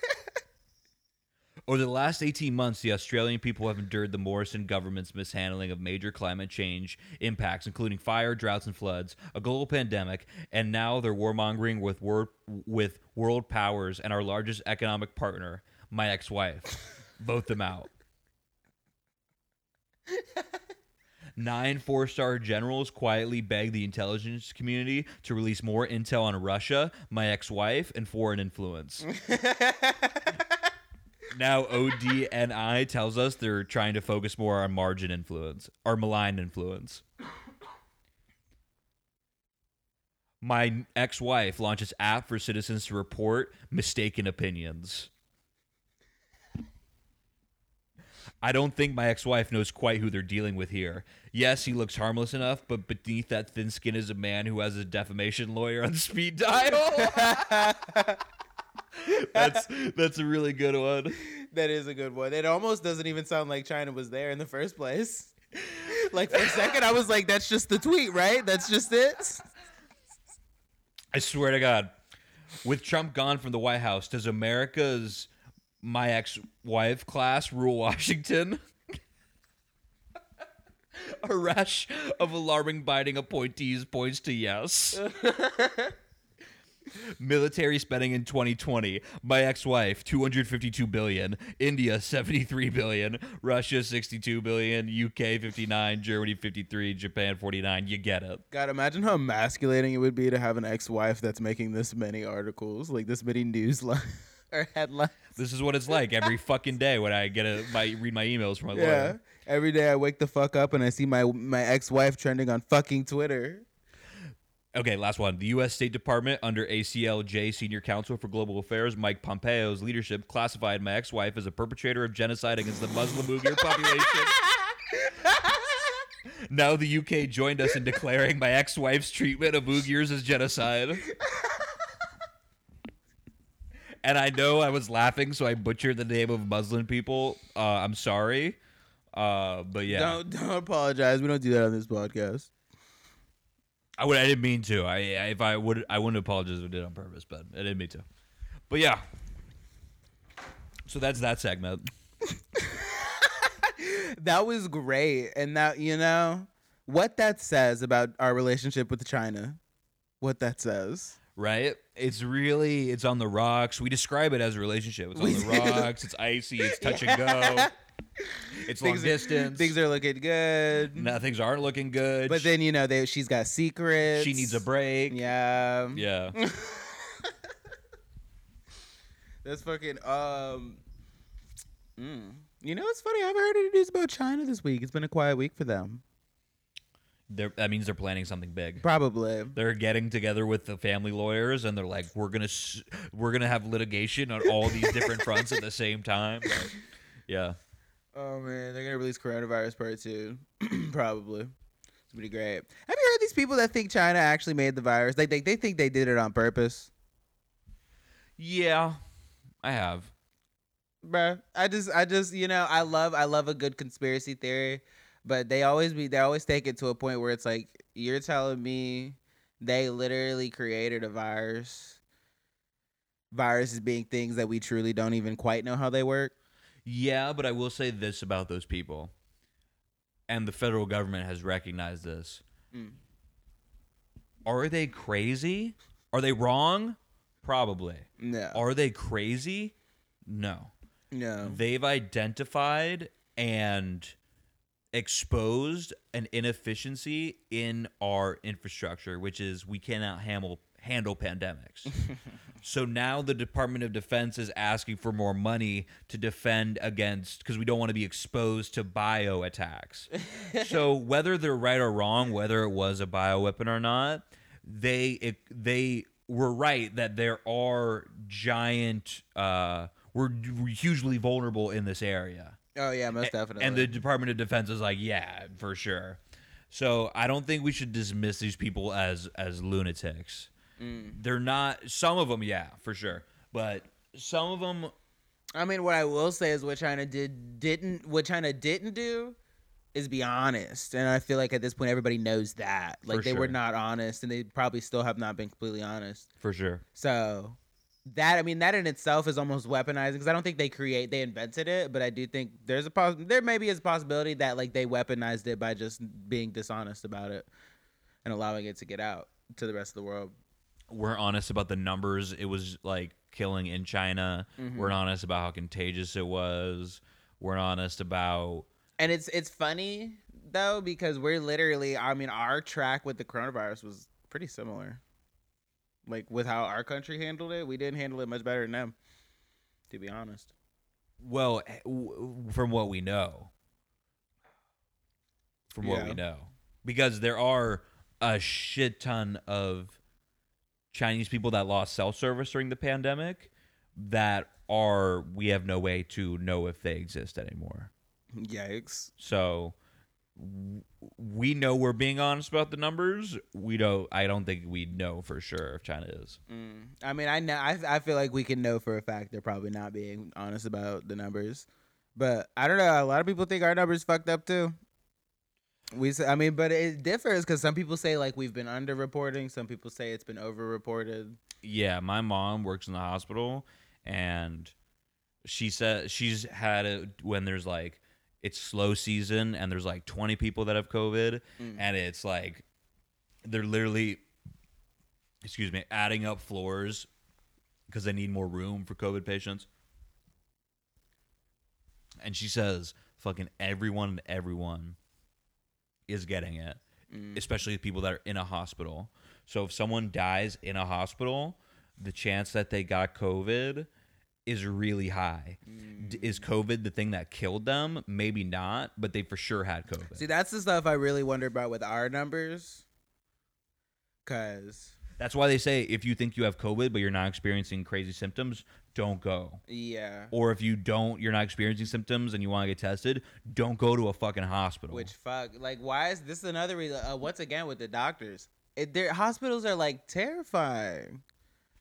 Speaker 2: Over the last 18 months, the Australian people have endured the Morrison government's mishandling of major climate change impacts, including fire, droughts, and floods, a global pandemic, and now they're warmongering with, wor- with world powers and our largest economic partner, my ex wife. Vote them out. Nine four star generals quietly begged the intelligence community to release more intel on Russia, my ex wife, and foreign influence. now ODNI tells us they're trying to focus more on margin influence or malign influence. My ex wife launches app for citizens to report mistaken opinions. I don't think my ex wife knows quite who they're dealing with here. Yes, he looks harmless enough, but beneath that thin skin is a man who has a defamation lawyer on speed dial. that's that's a really good one.
Speaker 1: That is a good one. It almost doesn't even sound like China was there in the first place. Like for a second, I was like, "That's just the tweet, right? That's just it."
Speaker 2: I swear to God, with Trump gone from the White House, does America's my ex-wife class rule Washington? A rash of alarming Biden appointees points to yes. Military spending in 2020. My ex-wife 252 billion, India 73 billion, Russia 62 billion, UK 59, Germany 53, Japan 49. You get it.
Speaker 1: God, imagine how emasculating it would be to have an ex-wife that's making this many articles, like this many news li- or headlines.
Speaker 2: This is what it's like every fucking day when I get a my read my emails from my
Speaker 1: Yeah.
Speaker 2: lawyer.
Speaker 1: Every day I wake the fuck up and I see my my ex-wife trending on fucking Twitter.
Speaker 2: Okay, last one. The U.S. State Department, under ACLJ Senior Counsel for Global Affairs Mike Pompeo's leadership, classified my ex-wife as a perpetrator of genocide against the Muslim Uyghur population. now the UK joined us in declaring my ex-wife's treatment of Uyghurs as genocide. and I know I was laughing, so I butchered the name of Muslim people. Uh, I'm sorry, uh, but yeah,
Speaker 1: Don't don't apologize. We don't do that on this podcast.
Speaker 2: I would. I didn't mean to. I, I if I would, I wouldn't apologize if I did on purpose, but I didn't mean to. But yeah. So that's that segment.
Speaker 1: That was great. And that, you know, what that says about our relationship with China. What that says.
Speaker 2: right? It's really it's on the rocks. We describe it as a relationship. It's on
Speaker 1: We
Speaker 2: the
Speaker 1: do.
Speaker 2: rocks. It's icy. It's touch and go. It's long
Speaker 1: Things are-
Speaker 2: distance.
Speaker 1: Things are looking good.
Speaker 2: no, things aren't looking good.
Speaker 1: But then, you know, they she's got secrets.
Speaker 2: she needs a break.
Speaker 1: Yeah.
Speaker 2: Yeah.
Speaker 1: That's fucking um mm. You know it's funny? I haven't heard any news about China this week. It's been a quiet week for them.
Speaker 2: They're, that means they're planning something big.
Speaker 1: Probably.
Speaker 2: They're getting together with the family lawyers, and they're like, "We're gonna, we're gonna have litigation on all these different fronts at the same time." Like, yeah.
Speaker 1: Oh man, they're gonna release coronavirus part two. Probably. It's gonna be great. Have you heard these people that think China actually made the virus? Like they, they think they did it on purpose.
Speaker 2: Yeah, I have.
Speaker 1: Bruh. I just I just you know, I love I love a good conspiracy theory, but they always be they always take it to a point where it's like you're telling me they literally created a virus. Viruses being things that we truly don't even quite know how they work.
Speaker 2: Yeah, but I will say this about those people, and the federal government has recognized this.
Speaker 1: Mm.
Speaker 2: Are they crazy? Are they wrong? Probably.
Speaker 1: No.
Speaker 2: Are they crazy? No.
Speaker 1: no.
Speaker 2: They've identified and exposed an inefficiency in our infrastructure, which is we cannot handle handle pandemics. so now the Department of Defense is asking for more money to defend against because we don't want to be exposed to bio attacks. so whether they're right or wrong, whether it was a bioweapon or not, they it, they were right that there are giant uh we're, we're hugely vulnerable in this area.
Speaker 1: Oh yeah, most definitely.
Speaker 2: And the Department of Defense is like, yeah, for sure. So I don't think we should dismiss these people as as lunatics.
Speaker 1: Mm.
Speaker 2: They're not. Some of them, yeah, for sure. But some of them,
Speaker 1: I mean, what I will say is what China did didn't what China didn't do is be honest, and I feel like at this point everybody knows that. Like
Speaker 2: For
Speaker 1: they were not honest, and they probably still have not been completely honest.
Speaker 2: for sure.
Speaker 1: So that I mean that in itself is almost weaponizing because I don't think they create they invented it, but I do think there's a pos- there maybe is a possibility that like they weaponized it by just being dishonest about it and allowing it to get out to the rest of the world.
Speaker 2: We're honest about the numbers. It was like killing in China.
Speaker 1: Mm-hmm.
Speaker 2: We're honest about how contagious it was. We're honest about
Speaker 1: and it's it's funny though because we're literally. I mean, our track with the coronavirus was pretty similar. Like with how our country handled it, we didn't handle it much better than them. To be honest.
Speaker 2: Well, eh, from what we know, from what
Speaker 1: Yeah.
Speaker 2: we know, because there are a shit ton of Chinese people that lost cell service during the pandemic that are we have no way to know if they exist anymore.
Speaker 1: Yikes.
Speaker 2: So w- we know we're being honest about the numbers. We don't. I don't think we know for sure if China is.
Speaker 1: Mm. I mean, I know. I I feel like we can know for a fact they're probably not being honest about the numbers, but I don't know. A lot of people think our numbers fucked up too. We, say, I mean, but it differs because some people say like we've been underreporting. Some people say it's been overreported.
Speaker 2: Yeah, my mom works in the hospital, and she said she's had it when there's like it's slow season and there's like 20 people that have COVID,
Speaker 1: Mm.
Speaker 2: and it's like they're literally, excuse me, adding up floors because they need more room for COVID patients. And she says, "Fucking everyone and everyone is getting it."
Speaker 1: Mm.
Speaker 2: especially people that are in a hospital. So if someone dies in a hospital, the chance that they got COVID is really high. D- is COVID the thing that killed them? Maybe not, but they for sure had COVID.
Speaker 1: See, that's the stuff I really wonder about with our numbers. Cause
Speaker 2: That's why they say if you think you have COVID but you're not experiencing crazy symptoms, don't go.
Speaker 1: yeah,
Speaker 2: Or if you don't, you're not experiencing symptoms and you want to get tested, don't go to a fucking hospital.
Speaker 1: which fuck, like, why is this is another reason? Uh, once again, with the doctors, it, their hospitals are like terrifying.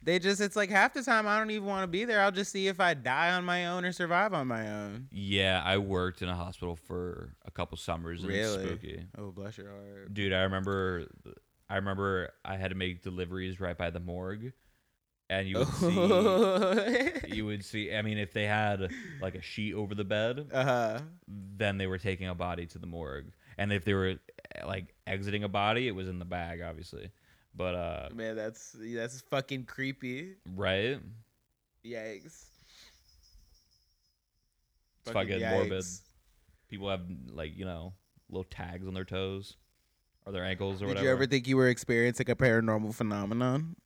Speaker 1: They just, it's like half the time I don't even want to be there. I'll just see if I die on my own or survive on my own.
Speaker 2: yeah, I worked in a hospital for a couple summers and it's
Speaker 1: Really?
Speaker 2: spooky.
Speaker 1: Oh, bless your heart.
Speaker 2: dude i remember i remember i had to make deliveries right by the morgue and you would see you would see i mean if they had like a sheet over the bed
Speaker 1: uh huh.
Speaker 2: then they were taking a body to the morgue and if they were like exiting a body it was in the bag obviously but uh
Speaker 1: Man, that's that's fucking creepy.
Speaker 2: right
Speaker 1: Yikes.
Speaker 2: It's fucking morbid.
Speaker 1: yikes.
Speaker 2: people have like you know little tags on their toes or their ankles or whatever.
Speaker 1: Did
Speaker 2: whatever
Speaker 1: you ever think you were experiencing a paranormal phenomenon?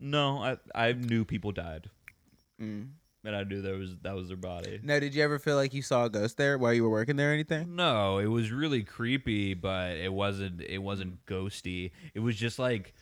Speaker 2: No i i knew people died
Speaker 1: Mm.
Speaker 2: and i knew there was that was their body
Speaker 1: No, did you ever feel like you saw a ghost there while you were working there or anything?
Speaker 2: No, it was really creepy, but it wasn't it wasn't ghosty. It was just like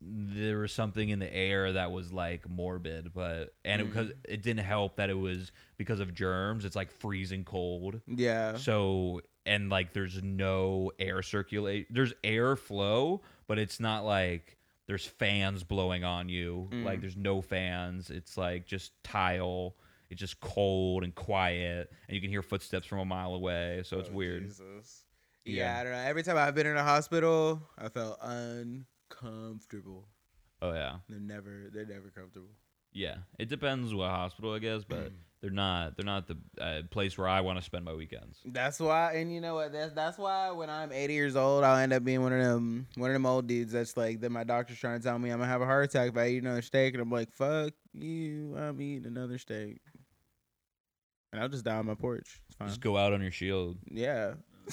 Speaker 2: there was something in the air that was like morbid, but and it, because it didn't help that it was because of germs. It's like freezing cold.
Speaker 1: Yeah.
Speaker 2: So and like there's no air circulate. There's air flow, but it's not like there's fans blowing on you.
Speaker 1: Mm.
Speaker 2: Like there's no fans. It's like just tile. It's just cold and quiet, and you can hear footsteps from a mile away. So it's
Speaker 1: Oh,
Speaker 2: weird.
Speaker 1: Jesus.
Speaker 2: Yeah.
Speaker 1: Yeah. I don't know. Every time I've been in a hospital, I felt uncomfortable.
Speaker 2: Oh yeah,
Speaker 1: They're never they're never comfortable.
Speaker 2: yeah. It depends what hospital, I guess, but they're not. They're not the uh, place where I want to spend my weekends.
Speaker 1: That's why, and you know what? That's that's why when I'm 80 years old, I'll end up being one of them one of them old dudes that's like that. My doctor's trying to tell me I'm gonna have a heart attack if I eat another steak, and I'm like, fuck you, I'm eating another steak, and I'll just die on my porch. It's fine.
Speaker 2: Just go out on your shield.
Speaker 1: Yeah.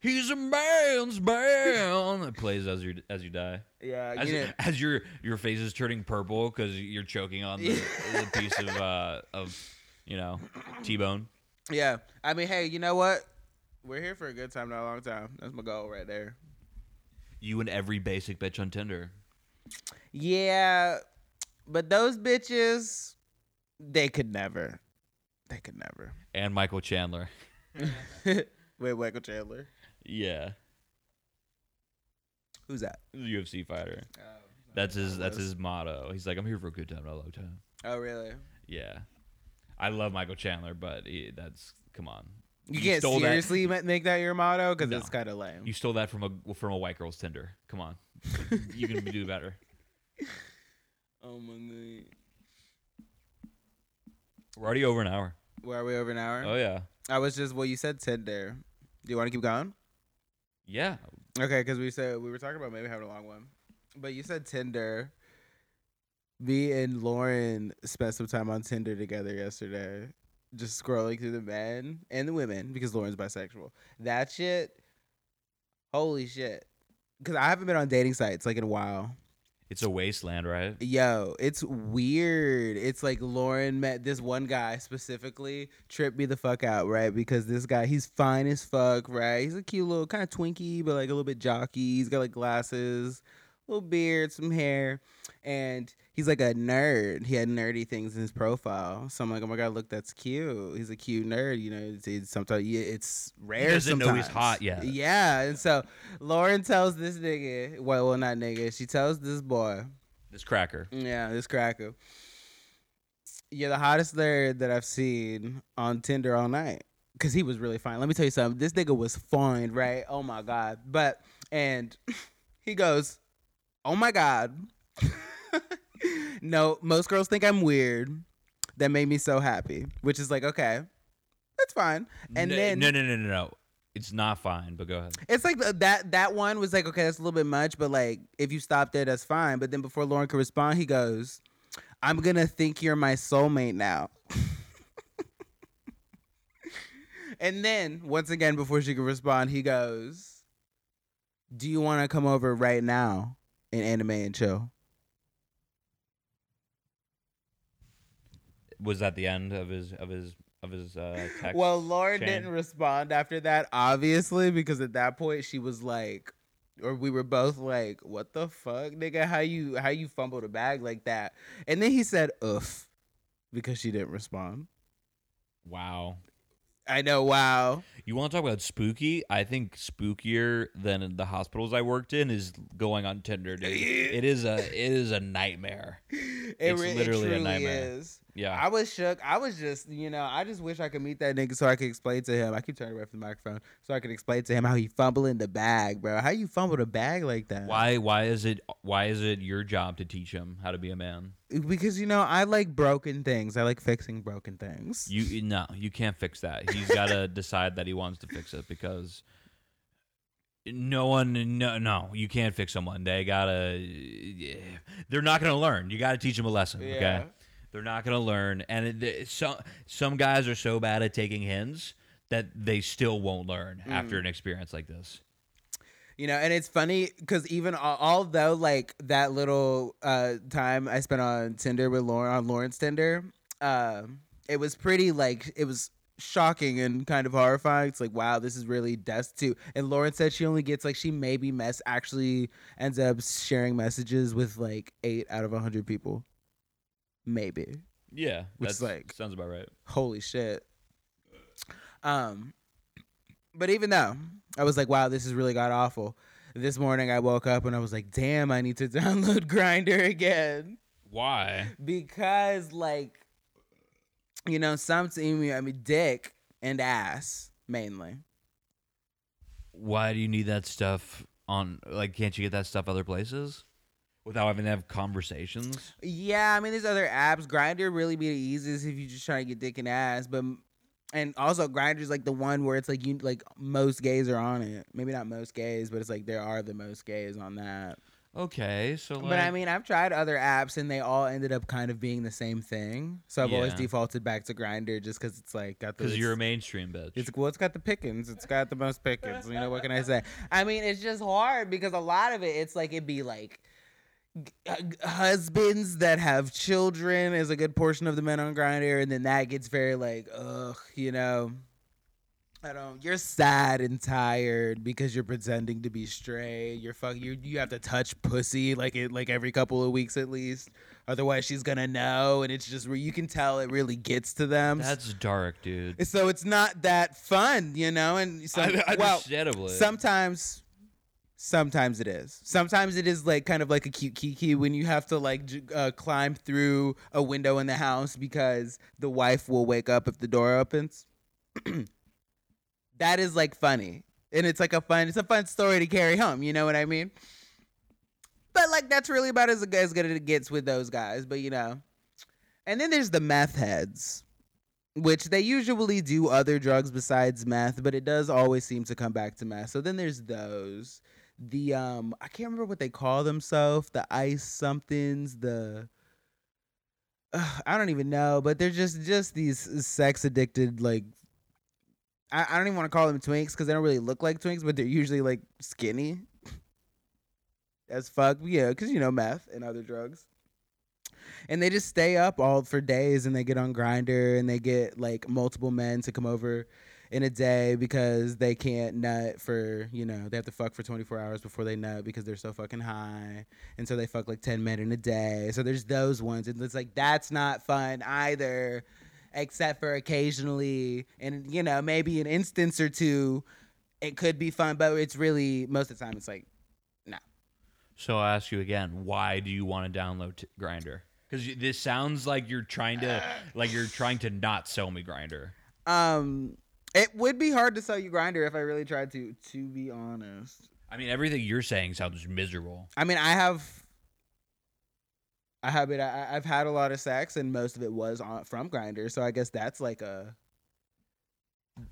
Speaker 2: He's a man's man. It plays as you as you die.
Speaker 1: Yeah.
Speaker 2: As,
Speaker 1: you know,
Speaker 2: as your your face is turning purple because you're choking on the, the piece of uh of you know T-bone.
Speaker 1: yeah. I mean, hey, you know what? We're here for a good time, not a long time. That's my goal right there.
Speaker 2: You and every basic bitch on Tinder.
Speaker 1: Yeah, but those bitches, they could never. They could never.
Speaker 2: And Michael Chandler.
Speaker 1: Wait, Michael Chandler.
Speaker 2: Yeah,
Speaker 1: Who's that?
Speaker 2: he's UFC fighter. Uh, that's his that's his motto. He's like, I'm here for a good time, not a long time.
Speaker 1: Oh, really?
Speaker 2: Yeah, I love Michael Chandler, but he, that's come on.
Speaker 1: You,
Speaker 2: You
Speaker 1: can't
Speaker 2: stole that-
Speaker 1: seriously ma- make that your motto because
Speaker 2: No.
Speaker 1: it's kind of lame.
Speaker 2: You stole that from a from a white girl's Tinder. Come on, you can do better.
Speaker 1: oh my god.
Speaker 2: We're already over an hour.
Speaker 1: Where are we over an hour?
Speaker 2: Oh yeah,
Speaker 1: I was just well. You said Tinder. Do you want to keep going?
Speaker 2: Yeah.
Speaker 1: Okay, because we said we were talking about maybe having a long one, but you said Tinder. Me and Lauren spent some time on Tinder together yesterday. just scrolling through the men and the women because Lauren's bisexual. That shit, holy shit. Because I haven't been on dating sites like in a while.
Speaker 2: It's a wasteland, right?
Speaker 1: Yo, it's weird. It's like Lauren met this one guy specifically, tripped me the fuck out, right? Because this guy, he's fine as fuck, right? He's a cute little kind of twinkie, but like a little bit jockey. He's got like glasses, little beard, some hair, and he's like a nerd. He had nerdy things in his profile. So I'm like, oh my god, look, that's cute. He's a cute nerd. You know, it's, it's sometimes yeah, it's rare.
Speaker 2: He doesn't know he's hot yet.
Speaker 1: Yeah, and so Lauren tells this nigga, well, well, not nigga. She tells this boy,
Speaker 2: This cracker.
Speaker 1: yeah, this cracker. You're the hottest nerd that I've seen on Tinder all night. Cause he was really fine. Let me tell you something. This nigga was fine, right? Oh my god. But and he goes, Oh my god. no, most girls think I'm weird. That made me so happy. Which is like, okay, that's fine. And
Speaker 2: no,
Speaker 1: then
Speaker 2: no, no, no, no, no. It's not fine. But go ahead.
Speaker 1: it's like uh, that that one was like, okay, that's a little bit much, but like if you stop there, that's fine. But then before Lauren could respond, he goes, I'm gonna think you're my soulmate now. and then once again, before she could respond, he goes, Do you wanna come over right now and anime and chill?
Speaker 2: Was that the end of his of his of his uh, text?
Speaker 1: Well, Lauren
Speaker 2: chain?
Speaker 1: didn't respond after that, obviously, because at that point she was like, or we were both like, "What the fuck, nigga? How you how you fumbled a bag like that?" And then he said, "Oof," because she didn't respond.
Speaker 2: wow.
Speaker 1: I know. Wow.
Speaker 2: You want to talk about spooky? I think spookier than the hospitals I worked in is going on Tinder, dude. it is a it is a nightmare.
Speaker 1: It,
Speaker 2: It's
Speaker 1: re- it
Speaker 2: literally a nightmare.
Speaker 1: is.
Speaker 2: Yeah.
Speaker 1: I was shook. I was just, you know, I just wish I could meet that nigga so I could explain to him. I keep turning away from the microphone so I could explain to him how he fumbling the bag, bro. How you fumbled a bag like that?
Speaker 2: why why is it why is it your job to teach him how to be a man?
Speaker 1: Because you know I like broken things. I like fixing broken things.
Speaker 2: You no, you can't fix that. He's got to decide that he wants to fix it because no one no no, you can't fix someone. They got to they're not going to learn. You got to teach them a lesson,
Speaker 1: Yeah.
Speaker 2: okay? They're not going to learn and it, some some guys are so bad at taking hints that they still won't learn
Speaker 1: Mm.
Speaker 2: after an experience like this.
Speaker 1: You know, and it's funny because even although like that little uh time I spent on Tinder with Lauren on Lauren's Tinder, um, it was pretty like it was shocking and kind of horrifying. It's like wow, this is really destitute. And Lauren said she only gets like she maybe mess actually ends up sharing messages with like eight out of a hundred people, maybe.
Speaker 2: Yeah,
Speaker 1: Which
Speaker 2: that's
Speaker 1: is like-
Speaker 2: sounds about right.
Speaker 1: holy shit. Um, but even though I was like, wow, this is really god awful. This morning I woke up and I was like, damn, I need to download Grindr again
Speaker 2: Why?
Speaker 1: because like, you know, some I mean, I mean, dick and ass mainly.
Speaker 2: Why do you need that stuff on like can't you get that stuff other places without having to have conversations?
Speaker 1: Yeah, I mean, there's other apps. Grindr really be the easiest if you just try to get dick and ass, but and also Grindr's like the one where it's like you like most gays are on it. Maybe not most gays, but it's like there are the most gays on that.
Speaker 2: Okay, so like,
Speaker 1: But I mean, I've tried other apps and they all ended up kind of being the same thing. So I've always defaulted back to Grindr just because it's like got the.
Speaker 2: because you're a mainstream bitch.
Speaker 1: it's well, it's got the pickings. It's got the most pickings. You know what can I say? I mean, it's just hard because a lot of it, it's like it'd be like husbands that have children is a good portion of the men on Grindr, and then that gets very like, ugh, you know. I don't. You're sad and tired because you're pretending to be straight. You're fuck. You you have to touch pussy like it like every couple of weeks at least. Otherwise, she's gonna know, and it's just where you can tell it really gets to them.
Speaker 2: That's dark, dude.
Speaker 1: So it's not that fun, you know. And so, well,
Speaker 2: Understandably.
Speaker 1: sometimes, sometimes it is. Sometimes it is like kind of like a cute kiki when you have to like uh, climb through a window in the house because the wife will wake up if the door opens. that is like funny, and it's like a fun. It's a fun story to carry home. You know what I mean? But like that's really about as as good as it gets with those guys. But you know, and then there's the meth heads which they usually do other drugs besides meth, but it does always seem to come back to meth. So then there's those. The um I can't remember what they call themselves, the ice somethings, the Ugh, I don't even know, but they're just just these sex addicted like. I, I don't even want to call them twinks because they don't really look like twinks, but they're usually like skinny as fuck. Yeah, because you know meth and other drugs, and they just stay up all for days, and they get on Grindr, and they get like multiple men to come over in a day because they can't nut for you know they have to fuck for 24 hours before they nut because they're so fucking high and so they fuck like 10 men in a day so there's those ones and it's like that's not fun either except for occasionally and you know maybe an instance or two it could be fun but it's really most of the time it's like no.
Speaker 2: So I'll ask you again, why do you want to download t- Grindr? Because this sounds like you're trying to, like you're trying to not sell me Grindr.
Speaker 1: um it would be hard to sell you Grindr if i really tried to to be honest
Speaker 2: I mean, everything you're saying sounds miserable.
Speaker 1: I mean, I have, I have it. I, I've had a lot of sex, and most of it was on from Grindr. So I guess that's like a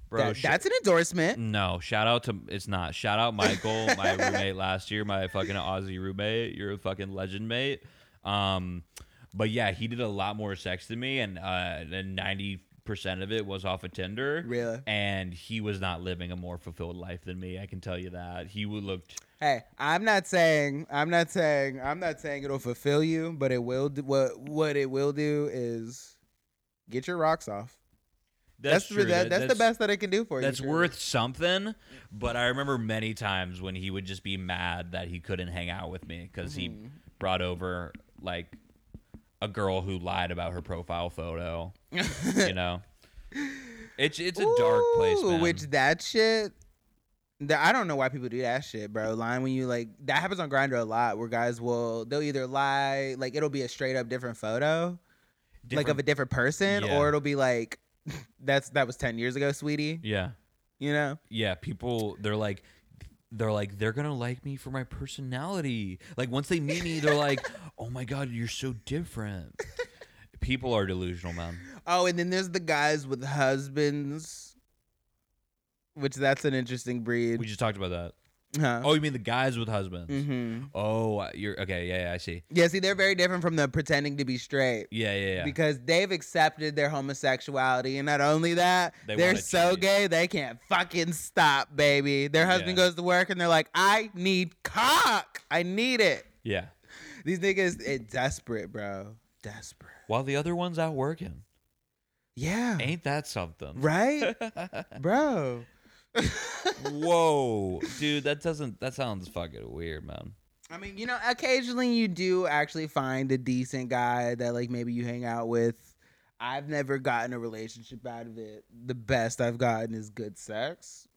Speaker 2: Bro,
Speaker 1: that-
Speaker 2: sh-
Speaker 1: that's an endorsement.
Speaker 2: no, shout out to it's not. Shout out Michael, my roommate last year, my fucking Aussie roommate. You're a fucking legend, mate. Um, but yeah, he did a lot more sex than me, and uh, and ninety percent of it was off of Tinder.
Speaker 1: Really?
Speaker 2: And he was not living a more fulfilled life than me. I can tell you that. He would looked.
Speaker 1: Hey, I'm not saying I'm not saying I'm not saying it'll fulfill you, but it will. Do, what what it will do is get your rocks off. That's
Speaker 2: true.
Speaker 1: that, that's,
Speaker 2: That-
Speaker 1: the best that it can do for you.
Speaker 2: That's worth something, but I remember many times when he would just be mad that he couldn't hang out with me because he
Speaker 1: Mhm.
Speaker 2: brought over like a girl who lied about her profile photo. You know, it's it's a dark place, man.
Speaker 1: Which that shit. that- I don't know why people do that shit, bro. Lying when you like that happens on Grindr a lot, where guys will they'll either lie, like it'll be a straight up different photo, like of a different person,
Speaker 2: Yeah.
Speaker 1: or it'll be like that's that was ten years ago, sweetie.
Speaker 2: yeah,
Speaker 1: You know?
Speaker 2: yeah. People, they're like. They're like they're gonna like me for my personality. Like once they meet me, they're like, "Oh my god, you're so different." People are delusional, man.
Speaker 1: Oh, and then there's the guys with husbands, which that's an interesting breed.
Speaker 2: We just talked about that.
Speaker 1: Huh?
Speaker 2: Oh, you mean the guys with husbands?
Speaker 1: hmm
Speaker 2: Oh, you're okay. Yeah, yeah, I see.
Speaker 1: Yeah, see, they're very different from the pretending to be straight.
Speaker 2: Yeah, yeah, yeah.
Speaker 1: because they've accepted their homosexuality, and not only that,
Speaker 2: They
Speaker 1: are so
Speaker 2: cheat.
Speaker 1: gay they can't fucking stop, baby. Their husband
Speaker 2: Yeah.
Speaker 1: goes to work, and they're like, "I need cock, I need it."
Speaker 2: yeah.
Speaker 1: These niggas, it desperate, bro, desperate.
Speaker 2: While the other one's out working.
Speaker 1: Yeah,
Speaker 2: Ain't that something?
Speaker 1: right, bro.
Speaker 2: Whoa, dude, that doesn't. That sounds fucking weird, man.
Speaker 1: I mean, you know, occasionally you do actually find a decent guy that like maybe you hang out with. I've never gotten a relationship out of it. The best I've gotten is good sex.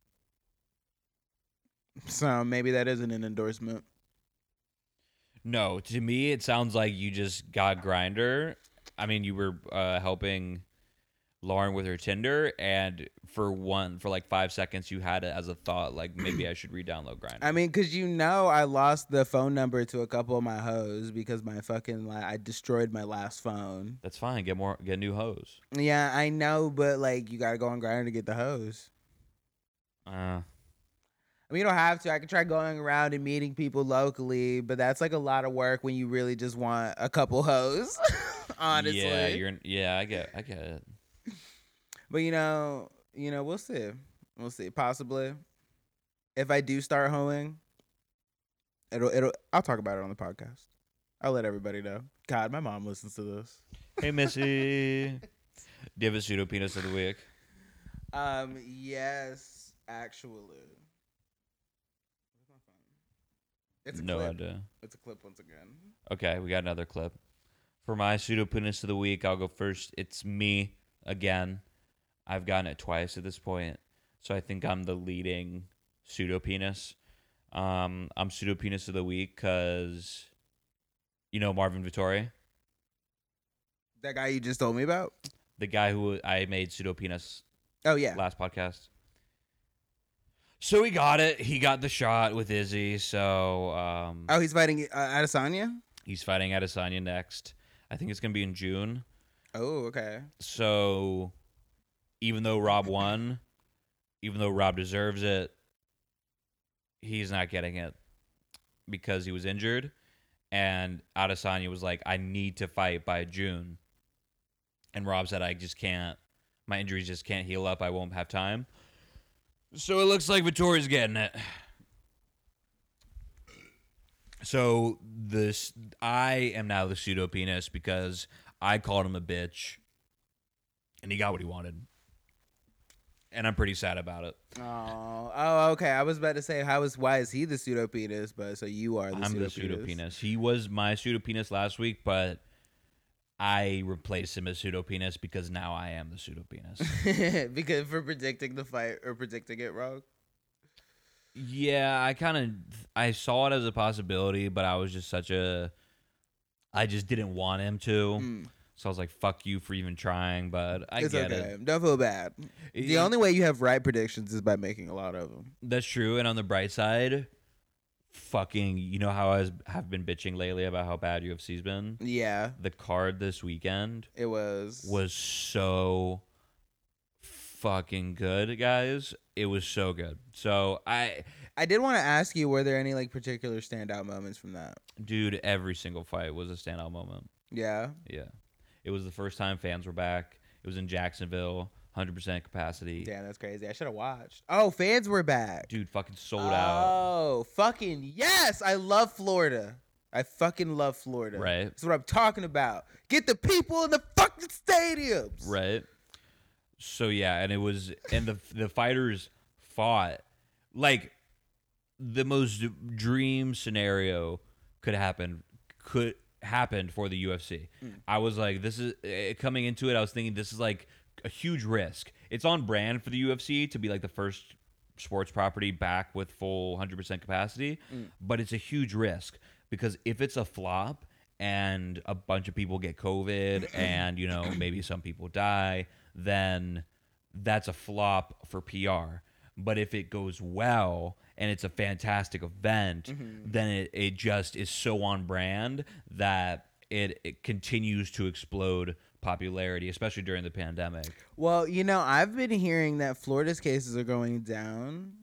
Speaker 1: So maybe that isn't an endorsement.
Speaker 2: No, to me, it sounds like you just got Grindr. I mean, you were uh, helping Lauren with her Tinder, and for one, for like five seconds, you had it as a thought, like maybe I should re-download Grindr.
Speaker 1: I mean, cause you know I lost the phone number to a couple of my hoes because my fucking like I destroyed my last phone.
Speaker 2: That's fine. Get more. Get new hoes.
Speaker 1: Yeah, I know, but like you gotta go on Grindr to get the hoes.
Speaker 2: Uh,
Speaker 1: I mean, you don't have to. I could try going around and meeting people locally, but that's like a lot of work when you really just want a couple hoes. honestly,
Speaker 2: Yeah, you're. Yeah, I get. I get it.
Speaker 1: But you know, you know, we'll see. We'll see. Possibly, if I do start hoeing, it'll it'll. I'll talk about it on the podcast. I'll let everybody know. God, my mom listens to this.
Speaker 2: Hey, Missy. Do you have a pseudo penis of the week?
Speaker 1: Um. Yes, actually. It's a
Speaker 2: no
Speaker 1: clip.
Speaker 2: idea.
Speaker 1: It's a clip once again.
Speaker 2: Okay, we got another clip. For my pseudo penis of the week, I'll go first. It's me again. I've gotten it twice at this point, so I think I'm the leading pseudo penis. Um, I'm pseudo penis of the week because, you know, Marvin Vettori,
Speaker 1: That guy you just told me about.
Speaker 2: the guy who I made pseudo penis
Speaker 1: Oh yeah.
Speaker 2: last podcast. So he got it. He got the shot with Izzy. So um,
Speaker 1: Oh, he's fighting uh, Adesanya.
Speaker 2: he's fighting Adesanya next. I think it's gonna be in June.
Speaker 1: Oh, okay.
Speaker 2: So even though Rob won, even though Rob deserves it, he's not getting it because he was injured. And Adesanya was like, I need to fight by June. And Rob said, I just can't, my injuries just can't heal up. I won't have time. So it looks like Vettori's getting it. So this, I am now the pseudo penis because I called him a bitch, and he got what he wanted, and I'm pretty sad about it.
Speaker 1: Oh, oh, okay. I was about to say, how is why is he the pseudo penis? But so you are the
Speaker 2: I'm the pseudo penis. He was my pseudo penis last week, but I replaced him as pseudo penis because now I am the pseudo penis.
Speaker 1: because for predicting the fight or predicting it wrong.
Speaker 2: yeah, I kind of I saw it as a possibility, but I was just such a I just didn't want him to.
Speaker 1: Mm,
Speaker 2: So I was like, "Fuck you for even trying," but I
Speaker 1: it's
Speaker 2: get
Speaker 1: okay.
Speaker 2: it.
Speaker 1: Don't feel bad. The only way you have right predictions is by making a lot of them.
Speaker 2: That's true. And on the bright side, fucking, you know how I was, have been bitching lately about how bad UFC's been.
Speaker 1: Yeah,
Speaker 2: The card this weekend
Speaker 1: it was.
Speaker 2: was so fucking good, guys. It was so good. So I,
Speaker 1: I did want to ask you, were there any like particular standout moments from that?
Speaker 2: dude, every single fight was a standout moment.
Speaker 1: Yeah.
Speaker 2: Yeah, it was the first time fans were back. It was in Jacksonville, hundred percent capacity.
Speaker 1: Damn, that's crazy. I should have watched. Oh, fans were back.
Speaker 2: Dude, fucking sold out.
Speaker 1: Oh, fucking yes! I love Florida. I fucking love Florida.
Speaker 2: Right.
Speaker 1: That's what I'm talking about. Get the people in the fucking stadiums.
Speaker 2: Right. So yeah, and it was and the the fighters fought like the most dream scenario could happen could happened for the UFC. I was like this is eh, coming into it I was thinking this is like a huge risk. It's on brand for the UFC to be like the first sports property back with full 100% capacity, but it's a huge risk because if it's a flop and a bunch of people get COVID and you know maybe some people die, then that's a flop for PR. But if it goes well and it's a fantastic event, then it, it just is so on brand that it, it continues to explode popularity, especially during the pandemic.
Speaker 1: Well, you know, I've been hearing that Florida's cases are going down.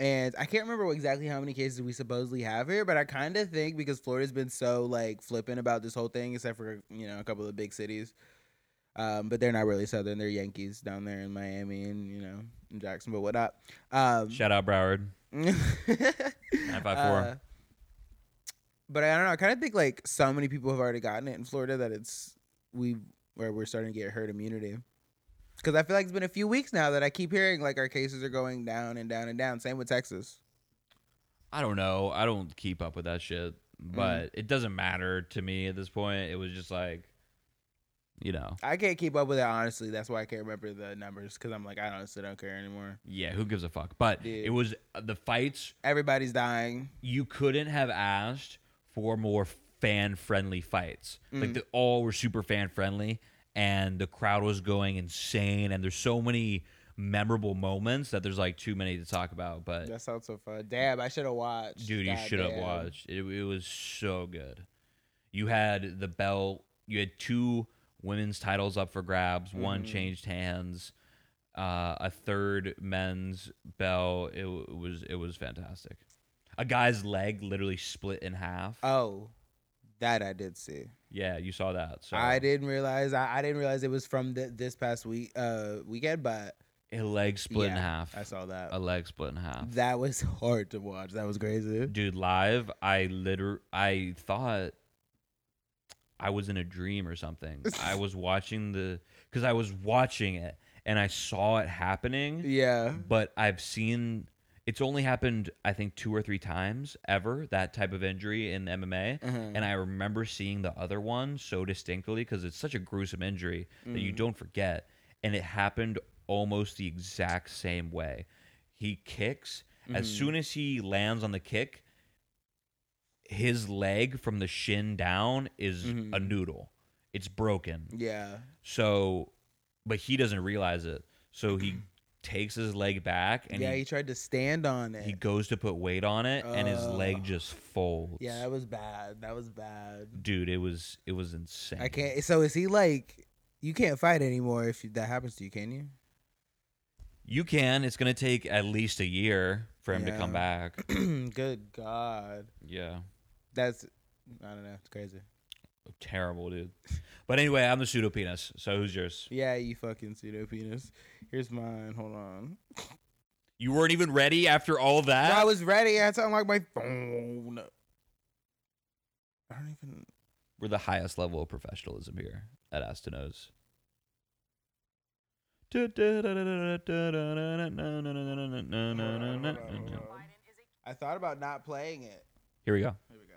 Speaker 1: And I can't remember exactly how many cases we supposedly have here, but I kind of think because Florida's been so like flippant about this whole thing, except for you know a couple of big cities, um, but they're not really southern. They're Yankees down there in Miami and you know in Jacksonville, whatnot. Um,
Speaker 2: Shout out Broward.
Speaker 1: Nine
Speaker 2: five four.
Speaker 1: Uh, but I don't know. I kind of think like so many people have already gotten it in Florida that it's we where we're starting to get herd immunity. Because I feel like it's been a few weeks now that I keep hearing like our cases are going down and down and down. Same with Texas.
Speaker 2: I don't know. I don't keep up with that shit, mm-hmm. but it doesn't matter to me at this point. It was just like, you know,
Speaker 1: I can't keep up with it honestly. That's why I can't remember the numbers because I'm like I honestly don't care anymore.
Speaker 2: yeah, who gives a fuck? But
Speaker 1: Yeah.
Speaker 2: it was uh, the fights.
Speaker 1: Everybody's dying.
Speaker 2: You couldn't have asked for more fan friendly fights. Like
Speaker 1: Mm.
Speaker 2: they all were super fan friendly, and the crowd was going insane. And there's so many memorable moments that there's like too many to talk about. But
Speaker 1: That sounds so fun. Damn, I should have watched.
Speaker 2: Dude, you should have watched. It, it was so good. You had the belt. You had two women's titles up for grabs. One
Speaker 1: Mhm.
Speaker 2: changed hands. Uh, a third men's bell. It, it was it was fantastic. A guy's leg literally split in half.
Speaker 1: Oh, that I did see.
Speaker 2: yeah, you saw that. So
Speaker 1: I didn't realize. I, I didn't realize it was from th- this past week. Uh, weekend, but
Speaker 2: a leg split in half.
Speaker 1: I saw that.
Speaker 2: a leg split in half.
Speaker 1: That was hard to watch. That was crazy.
Speaker 2: Dude, live, I liter I thought I was in a dream or something. I was watching the because I was watching it and I saw it happening,
Speaker 1: Yeah.
Speaker 2: but I've seen it's only happened I think two or three times ever that type of injury in MMA.
Speaker 1: Mhm.
Speaker 2: And I remember seeing the other one so distinctly because it's such a gruesome injury that
Speaker 1: Mm.
Speaker 2: you don't forget. And it happened almost the exact same way. He kicks. As
Speaker 1: Mhm.
Speaker 2: soon as he lands on the kick, his leg from the shin down is a
Speaker 1: Mhm.
Speaker 2: noodle. It's broken.
Speaker 1: Yeah.
Speaker 2: So, but he doesn't realize it. So he takes his leg back and
Speaker 1: yeah, he
Speaker 2: he,
Speaker 1: tried to stand on it.
Speaker 2: he goes to put weight on it and his leg just folds.
Speaker 1: yeah, that was bad. That was bad.
Speaker 2: dude, it was it was insane.
Speaker 1: I can't. So is he like? You can't fight anymore if that happens to you, can you?
Speaker 2: You can. It's gonna take at least a year for him to come back.
Speaker 1: Good God,
Speaker 2: Yeah.
Speaker 1: That's I don't know. It's crazy.
Speaker 2: Terrible, dude. But anyway, I'm the pseudo penis. So who's yours?
Speaker 1: Yeah, you fucking pseudo penis. Here's mine. Hold on.
Speaker 2: You weren't even ready after all that.
Speaker 1: I was ready. I had to unlock my phone. I don't even.
Speaker 2: We're the highest level of professionalism here at Astanos.
Speaker 1: I thought about not playing it.
Speaker 2: Here we go.
Speaker 1: Here we go.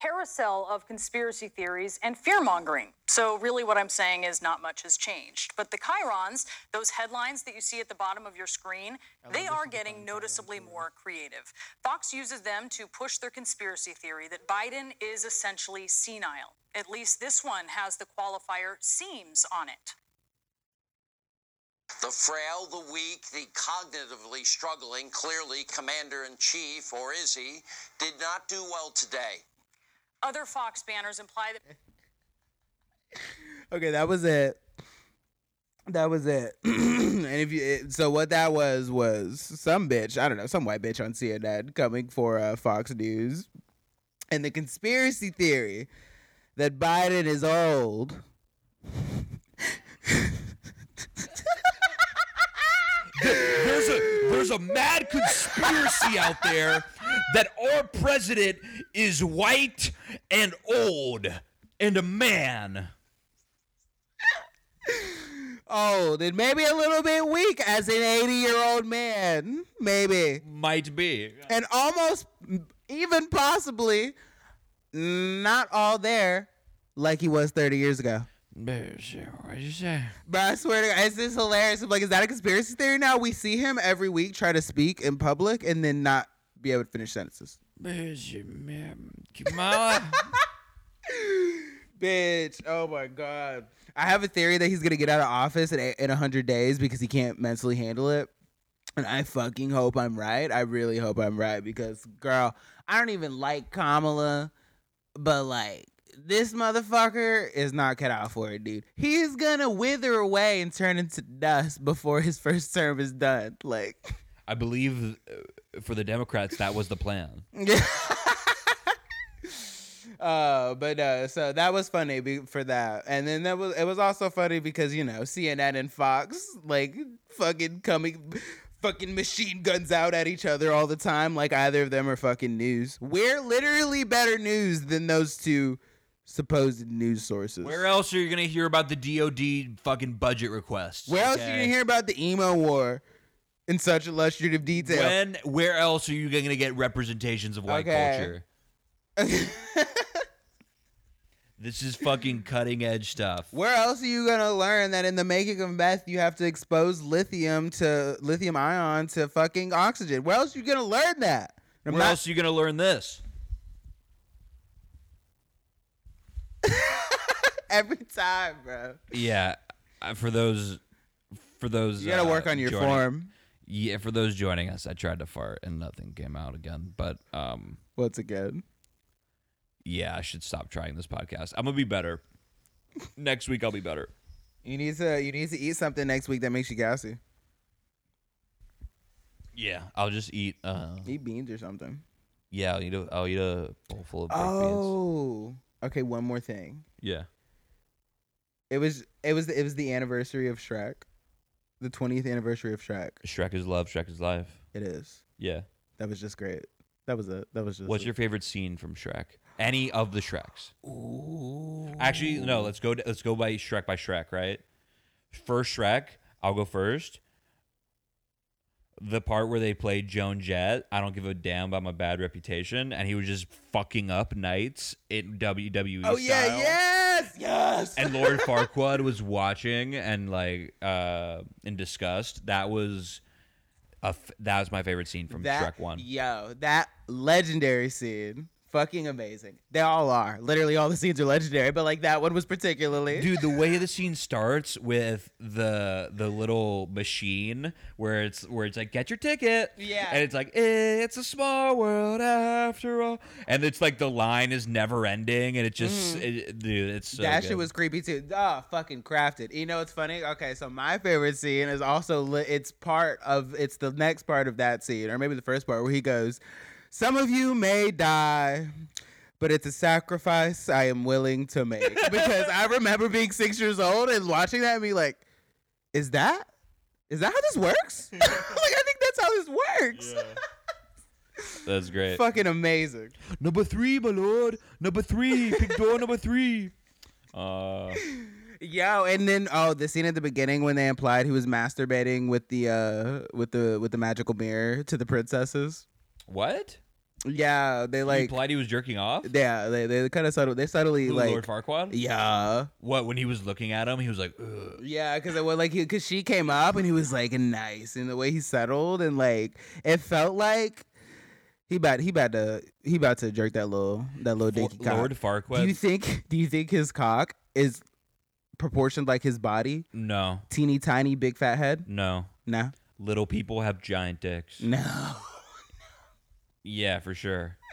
Speaker 3: Carousel of conspiracy theories and fear mongering. So, really, what I'm saying is not much has changed. But the chyrons, those headlines that you see at the bottom of your screen, they are getting noticeably more creative. Fox uses them to push their conspiracy theory that Biden is essentially senile. At least this one has the qualifier seems on it.
Speaker 4: The frail, the weak, the cognitively struggling, clearly Commander in Chief, or is he, did not do well today.
Speaker 3: Other Fox banners imply that
Speaker 1: Okay, that was it. That was it. and if you, it, so what that was was some bitch, I don't know, some white bitch on CNN coming for uh, Fox News, and the conspiracy theory that Biden is old.
Speaker 2: There's a there's a mad conspiracy out there that our president is white and old and a man.
Speaker 1: Oh, old and maybe a little bit weak as an 80 year old man, maybe.
Speaker 2: Might be.
Speaker 1: and almost even possibly not all there like he was 30 years ago.
Speaker 2: Bitch, what'd you say?
Speaker 1: But I swear to God, it's just hilarious. I'm like, is that a conspiracy theory now? We see him every week try to speak in public and then not be able to finish sentences.
Speaker 2: Kamala.
Speaker 1: Bitch, oh my God. I have a theory that he's going to get out of office in, in 100 days because he can't mentally handle it. And I fucking hope I'm right. I really hope I'm right because, girl, I don't even like Kamala, but like, this motherfucker is not cut out for it, dude. He's gonna wither away and turn into dust before his first term is done. Like,
Speaker 2: I believe uh, for the Democrats that was the plan.
Speaker 1: uh, but uh, so that was funny be- for that, and then that was it was also funny because you know CNN and Fox like fucking coming. Fucking machine guns out at each other all the time, like either of them are fucking news. We're literally better news than those two supposed news sources.
Speaker 2: Where else are you gonna hear about the DoD fucking budget requests?
Speaker 1: Where else are you gonna hear about the Emu War in such illustrative detail?
Speaker 2: When? Where else are you gonna get representations of white
Speaker 1: Okay.
Speaker 2: culture? This is fucking cutting edge stuff.
Speaker 1: Where else are you gonna learn that in the making of meth you have to expose lithium to lithium ion to fucking oxygen? Where else are you gonna learn that? I'm
Speaker 2: Where
Speaker 1: not-
Speaker 2: else are you gonna learn this?
Speaker 1: every time, bro.
Speaker 2: Yeah, uh, for those, for those,
Speaker 1: You gotta
Speaker 2: uh,
Speaker 1: work on your
Speaker 2: joining-
Speaker 1: form.
Speaker 2: Yeah, for those joining us, I tried to fart and nothing came out again. But um,
Speaker 1: Once again.
Speaker 2: yeah, I should stop trying this podcast. I'm gonna be better. Next week I'll be better.
Speaker 1: You need to you need to eat something next week that makes you gassy.
Speaker 2: Yeah, I'll just eat. Uh,
Speaker 1: Eat beans or something.
Speaker 2: yeah, I'll eat a, I'll eat a bowl full of baked beans.
Speaker 1: Oh. Okay, one more thing.
Speaker 2: Yeah.
Speaker 1: It was it was it was the anniversary of Shrek. The 20th anniversary of Shrek.
Speaker 2: Shrek is love. Shrek is life.
Speaker 1: It is.
Speaker 2: Yeah.
Speaker 1: That was just great. That was it. That was just
Speaker 2: What's
Speaker 1: it.
Speaker 2: your favorite scene from Shrek? Any of the Shreks?
Speaker 1: Ooh.
Speaker 2: Actually, no. Let's go. Let's go by Shrek by Shrek. Right. First Shrek. I'll go first. The part where they played Joan Jett. I don't give a damn about my bad reputation, and he was just fucking up knights in WWE.
Speaker 1: Oh yeah,
Speaker 2: style.
Speaker 1: Yes.
Speaker 2: And Lord Farquaad was watching and like uh in disgust. That was a f- that was my favorite scene from
Speaker 1: that,
Speaker 2: Shrek One.
Speaker 1: Yo, that legendary scene, fucking amazing. They all are. Literally, all the scenes are legendary, but like that one was particularly.
Speaker 2: Dude, the way the scene starts with the the little machine where it's where it's like get your ticket,
Speaker 1: Yeah.
Speaker 2: and it's like it's a small world after all, and it's like the line is never ending, and it just mm-hmm. it, dude, it's so
Speaker 1: that
Speaker 2: good.
Speaker 1: shit was creepy too. Oh, fucking crafted. You know what's funny? Okay, so my favorite scene is also li- it's part of it's the next part of that scene, or maybe the first part where he goes, "Some of you may die." but it's a sacrifice I am willing to make because I remember being six years old and watching that and be like, is that is that how this works? like I think that's how this works.
Speaker 2: That's great.
Speaker 1: Fucking amazing.
Speaker 2: Number three, my lord. Number three. Pick door number three. Uh,
Speaker 1: Yo, and then oh, the scene at the beginning when they implied he was masturbating with the uh with the with the magical mirror to the princesses.
Speaker 2: What?
Speaker 1: Yeah, they
Speaker 2: He
Speaker 1: like
Speaker 2: implied he was jerking off.
Speaker 1: yeah, they they kind of subtle. They subtly
Speaker 2: Who,
Speaker 1: like
Speaker 2: Lord Farquaad.
Speaker 1: yeah.
Speaker 2: What? When he was looking at him, he was like, Ugh.
Speaker 1: Yeah, because it was like because she came up and he was like nice and the way he settled and like it felt like he about he about to he about to jerk that little that little
Speaker 2: For-
Speaker 1: dinky cock.
Speaker 2: Lord
Speaker 1: do you think do you think his cock is proportioned like his body?
Speaker 2: no,
Speaker 1: Teeny tiny big fat head?
Speaker 2: no.
Speaker 1: No,
Speaker 2: Little people have giant dicks.
Speaker 1: no.
Speaker 2: Yeah, for sure.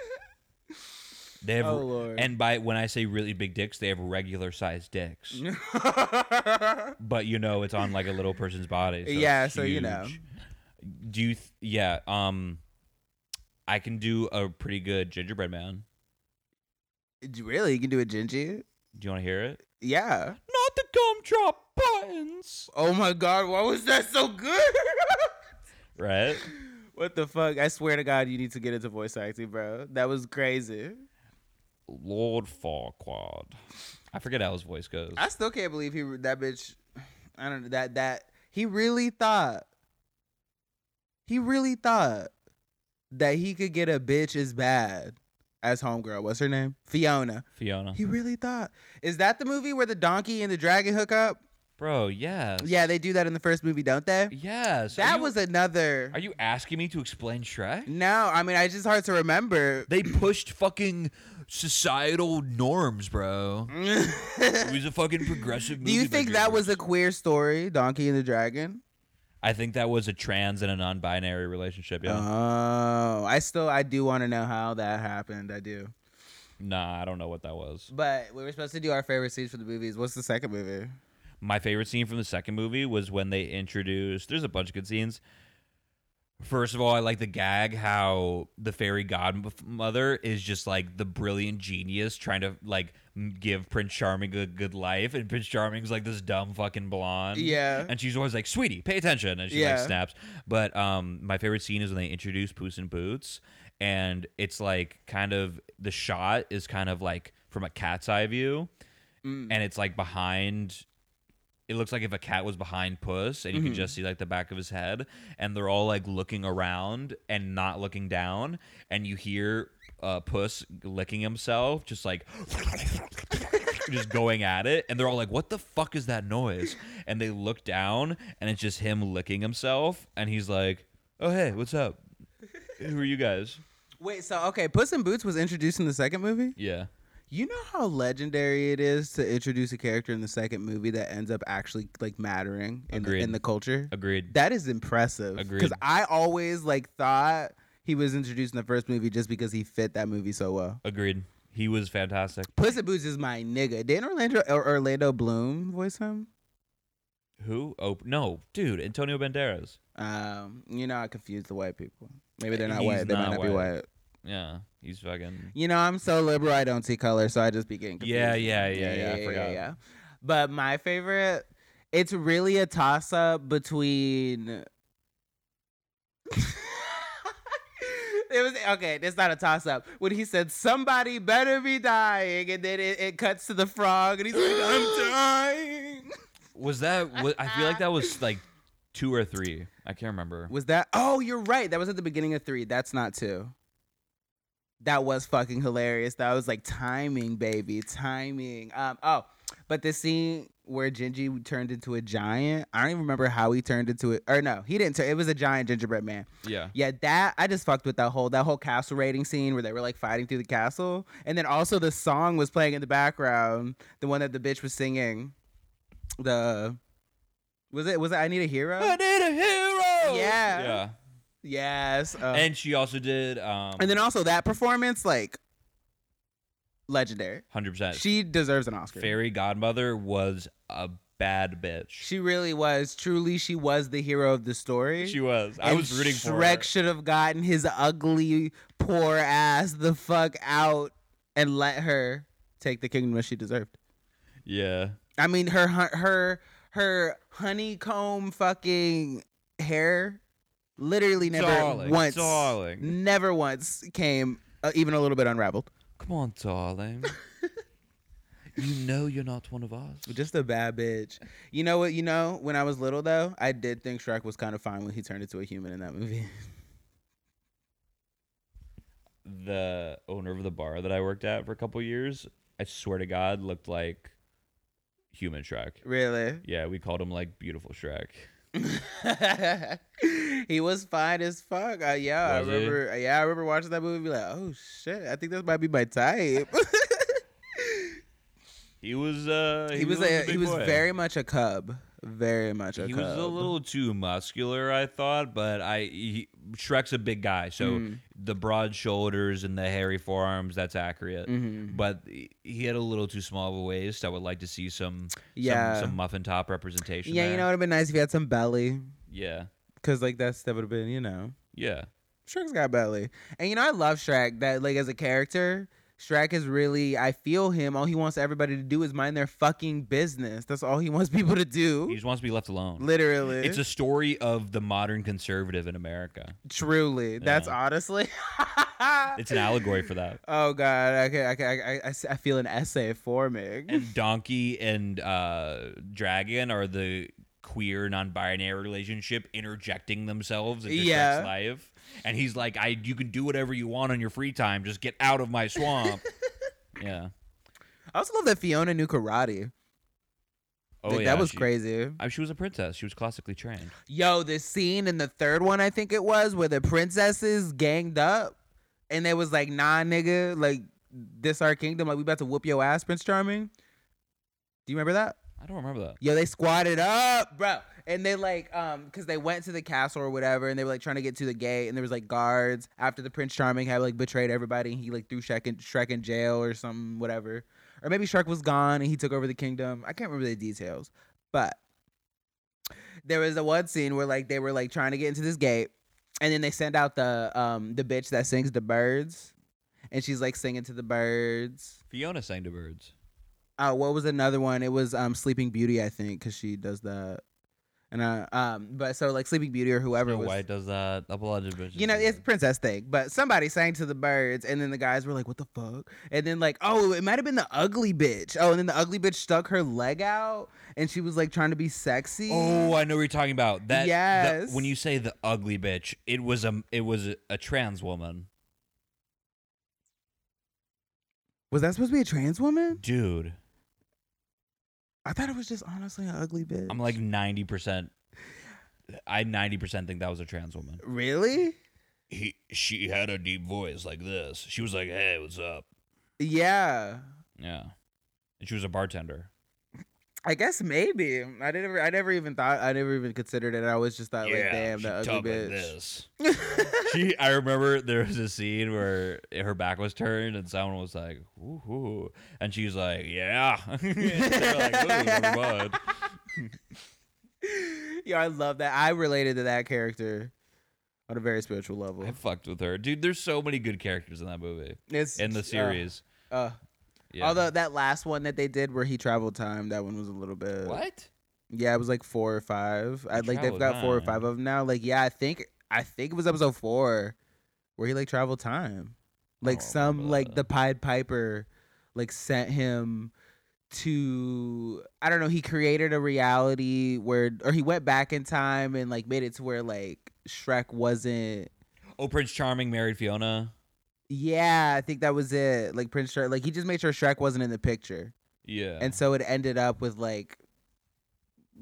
Speaker 2: They have,
Speaker 1: Oh, Lord.
Speaker 2: and by when I say really big dicks, they have regular sized dicks. but you know, it's on like a little person's body. So
Speaker 1: Yeah, so you know.
Speaker 2: Do you? Th- yeah. Um, I can do a pretty good gingerbread man.
Speaker 1: really, you can do a gingy?
Speaker 2: Do you want to hear it?
Speaker 1: Yeah.
Speaker 2: Not the gumdrop buttons.
Speaker 1: Oh my god, why was that so good?
Speaker 2: Right.
Speaker 1: What the fuck? I swear to God, you need to get into voice acting, bro. That was crazy.
Speaker 2: Lord Farquaad. I forget how his voice goes.
Speaker 1: I still can't believe he that bitch. I don't know that that he really thought. He really thought that he could get a bitch as bad as homegirl. What's her name? Fiona.
Speaker 2: Fiona.
Speaker 1: He really thought. Is that the movie where the donkey and the dragon hook up?
Speaker 2: Bro, yes.
Speaker 1: Yeah, they do that in the first movie, don't they?
Speaker 2: Yes.
Speaker 1: That
Speaker 2: you-
Speaker 1: was another.
Speaker 2: Are you asking me to explain Shrek?
Speaker 1: No, I mean, I just hard to remember.
Speaker 2: They pushed fucking societal norms, bro. It was a fucking progressive movie.
Speaker 1: Do you think that was a queer story, Donkey and the Dragon?
Speaker 2: I think that was a trans and a non-binary relationship. Yeah.
Speaker 1: Oh, I still, I do want to know how that happened. I do.
Speaker 2: Nah, I don't know what that was.
Speaker 1: But we were supposed to do our favorite scenes for the movies. What's the second movie?
Speaker 2: My favorite scene from the second movie was when they introduced. There's a bunch of good scenes. First of all, I like the gag how the fairy godmother is just like the brilliant genius trying to like give Prince Charming a good life, and Prince Charming's like this dumb fucking blonde.
Speaker 1: Yeah.
Speaker 2: and she's always like, "Sweetie, pay attention," and she
Speaker 1: Yeah.
Speaker 2: like snaps. But um, my favorite scene is when they introduce Puss in Boots, and it's like kind of the shot is kind of like from a cat's eye view,
Speaker 1: Mm.
Speaker 2: and it's like behind it looks like if a cat was behind Puss and you
Speaker 1: Mm-hmm.
Speaker 2: can just see like the back of his head and they're all like looking around and not looking down and you hear uh, Puss licking himself just like just going at it and they're all like what the fuck is that noise and they look down and it's just him licking himself and he's like oh hey what's up who are you guys
Speaker 1: Wait, so okay, Puss in Boots was introduced in the second movie.
Speaker 2: yeah
Speaker 1: You know how legendary it is to introduce a character in the second movie that ends up actually like mattering in, the, in the culture.
Speaker 2: agreed
Speaker 1: That is impressive.
Speaker 2: Agreed.
Speaker 1: Because I always like thought he was introduced in the first movie just because he fit that movie so well.
Speaker 2: agreed he was fantastic
Speaker 1: Puss in Boots is my nigga. Didn't Orlando or Orlando Bloom voice him?
Speaker 2: who oh no dude Antonio Banderas
Speaker 1: Um, you know, I confuse the white people. Maybe they're not
Speaker 2: He's
Speaker 1: white. They might
Speaker 2: not
Speaker 1: not be
Speaker 2: white.
Speaker 1: white.
Speaker 2: yeah he's fucking
Speaker 1: You know, I'm so liberal. I don't see color, so I just be getting confused.
Speaker 2: Yeah, yeah, yeah, yeah, I forgot.
Speaker 1: But my favorite, it's really a toss up between. it was okay. It's not a toss up. When he said somebody better be dying, and then it, it cuts to the frog, and he's like, "I'm dying."
Speaker 2: Was that? Was, I feel like that was like two or three. I can't remember.
Speaker 1: Was that? Oh, you're right. That was at the beginning of three. That's not two. That was fucking hilarious. That was like timing, baby, timing. Um. Oh, but the scene where Gingy turned into a giant. I don't even remember how he turned into it. Or no, he didn't. Turn, it was a giant gingerbread man.
Speaker 2: Yeah.
Speaker 1: Yeah, that I just fucked with that whole that whole castle raiding scene where they were like fighting through the castle, and then also the song was playing in the background, the one that the bitch was singing. The was it was it I Need a Hero?
Speaker 2: I need a hero.
Speaker 1: Yeah.
Speaker 2: Yeah.
Speaker 1: Yes. uh,
Speaker 2: And she also did um
Speaker 1: and then also that performance, like legendary.
Speaker 2: hundred percent.
Speaker 1: She deserves an Oscar.
Speaker 2: Fairy Godmother was a bad bitch.
Speaker 1: She really was. Truly, she was the hero of the story.
Speaker 2: She was. I
Speaker 1: And
Speaker 2: was rooting for
Speaker 1: Shrek should have gotten his ugly, poor ass the fuck out and let her take the kingdom that she deserved.
Speaker 2: Yeah.
Speaker 1: I mean, her her her honeycomb fucking hair, literally never
Speaker 2: Darling,
Speaker 1: once,
Speaker 2: darling.
Speaker 1: never once came uh, even a little bit unraveled.
Speaker 2: Come on, darling. you know you're not one of us.
Speaker 1: Just a bad bitch. You know what? You know, when I was little though, I did think Shrek was kind of fine when he turned into a human in that movie.
Speaker 2: The owner of the bar that I worked at for a couple years, I swear to God, looked like human Shrek.
Speaker 1: really?
Speaker 2: Yeah, we called him like beautiful Shrek.
Speaker 1: he was fine as fuck. Uh, yeah,
Speaker 2: Was
Speaker 1: I
Speaker 2: he?
Speaker 1: remember. Yeah, I remember watching that movie. and Be like, oh shit, I think this might be my type.
Speaker 2: He was uh
Speaker 1: he was
Speaker 2: a,
Speaker 1: a, he was
Speaker 2: boy.
Speaker 1: very much a cub, very much a
Speaker 2: he was a little too muscular, I thought, but I he, Shrek's a big guy, so
Speaker 1: Mm.
Speaker 2: the broad shoulders and the hairy forearms, that's accurate.
Speaker 1: Mhm.
Speaker 2: But he- he had a little too small of a waist. I would like to see some
Speaker 1: Yeah.
Speaker 2: some, some muffin top representation.
Speaker 1: Yeah, you
Speaker 2: there.
Speaker 1: know, it would have been nice if he had some belly,
Speaker 2: Yeah,
Speaker 1: cause like that's that would have been, you know,
Speaker 2: yeah.
Speaker 1: Shrek's got belly, and you know, I love Shrek. That like as a character, Shrek is really. I feel him. All he wants everybody to do is mind their fucking business. That's all he wants people to do.
Speaker 2: He just wants to be left alone.
Speaker 1: Literally,
Speaker 2: It's a story of the modern conservative in America.
Speaker 1: truly. That's honestly.
Speaker 2: It's an allegory for that.
Speaker 1: Oh God, I can, I, can, I, I, I feel an essay forming.
Speaker 2: And Donkey and uh, Dragon are the queer non-binary relationship interjecting themselves into
Speaker 1: Yeah.
Speaker 2: Shrek's life. And he's like, "I, you can do whatever you want on your free time. Just get out of my swamp." yeah.
Speaker 1: I also love that Fiona knew karate.
Speaker 2: Oh
Speaker 1: Like,
Speaker 2: yeah.
Speaker 1: that was
Speaker 2: she,
Speaker 1: crazy.
Speaker 2: I, she was a princess. She was classically trained.
Speaker 1: Yo, the scene in the third one, I think it was, where the princesses ganged up, and they was like, "Nah, nigga, like this our kingdom. Like we about to whoop your ass, Prince Charming." Do you remember that?
Speaker 2: I don't remember that.
Speaker 1: Yo, they squatted up, bro. And they like, um, cause they went to the castle or whatever, and they were like trying to get to the gate, and there was like guards after the Prince Charming had like betrayed everybody, and he like threw Shrek in, Shrek in jail or something, whatever. Or maybe Shrek was gone and he took over the kingdom. I can't remember the details, but there was a one scene where like they were like trying to get into this gate, and then they send out the um the bitch that sings the birds, and she's like singing to the birds.
Speaker 2: Fiona sang to birds.
Speaker 1: Uh, what was another one? It was um Sleeping Beauty, I think, because she does that. And uh, um, but so like Sleeping Beauty or whoever
Speaker 2: Snow
Speaker 1: was,
Speaker 2: White does that. Of bitches
Speaker 1: you know, it's princess thing. But somebody sang to the birds, and then the guys were like, "What the fuck?" And then like, oh, it might have been the ugly bitch. Oh, and then the ugly bitch stuck her leg out, and she was like trying to be sexy.
Speaker 2: Oh, I know what you're talking about. That the-
Speaker 1: Yes.
Speaker 2: when you say the ugly bitch, it was a it was a, a trans woman,
Speaker 1: was that supposed to be a trans woman?
Speaker 2: dude.
Speaker 1: I thought it was just honestly an ugly bitch.
Speaker 2: I'm like ninety percent. I ninety percent think that was a trans woman.
Speaker 1: really?
Speaker 2: He she had a deep voice like this. She was like, "Hey, what's up?"
Speaker 1: Yeah.
Speaker 2: Yeah, and she was a bartender.
Speaker 1: I guess maybe. I never. I never even thought. I never even considered it. I always just thought, like, damn, that ugly bitch.
Speaker 2: this. she, I remember there was a scene where her back was turned and someone was like, "Ooh," ooh," and she's like, "Yeah." Like, "Ooh,
Speaker 1: yeah, I love that. I related to that character on a very spiritual level.
Speaker 2: I fucked with her, dude. There's so many good characters in that movie,
Speaker 1: It's
Speaker 2: in the
Speaker 1: uh,
Speaker 2: series.
Speaker 1: Uh,
Speaker 2: yeah.
Speaker 1: Although that last one that they did where he traveled time, that one was a little bit.
Speaker 2: what?
Speaker 1: Yeah, it was like four or five. I like they've got four or five of them now. Like yeah, I think I think it was episode four where he like traveled time. Like some
Speaker 2: remember
Speaker 1: like the Pied Piper like sent him to I don't know, he created a reality where or he went back in time and like made it to where like Shrek wasn't
Speaker 2: Oh, Prince Charming married Fiona.
Speaker 1: Yeah, I think that was it. Like Prince Shrek like he just made sure Shrek wasn't in the picture.
Speaker 2: Yeah.
Speaker 1: And so it ended up with like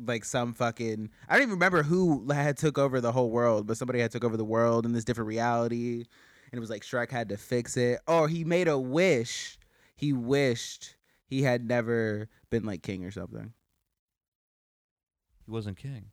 Speaker 1: like some fucking I don't even remember who had took over the whole world, but somebody had took over the world in this different reality. And it was like Shrek had to fix it. Or he made a wish. He wished he had never been like king or something.
Speaker 2: he wasn't king.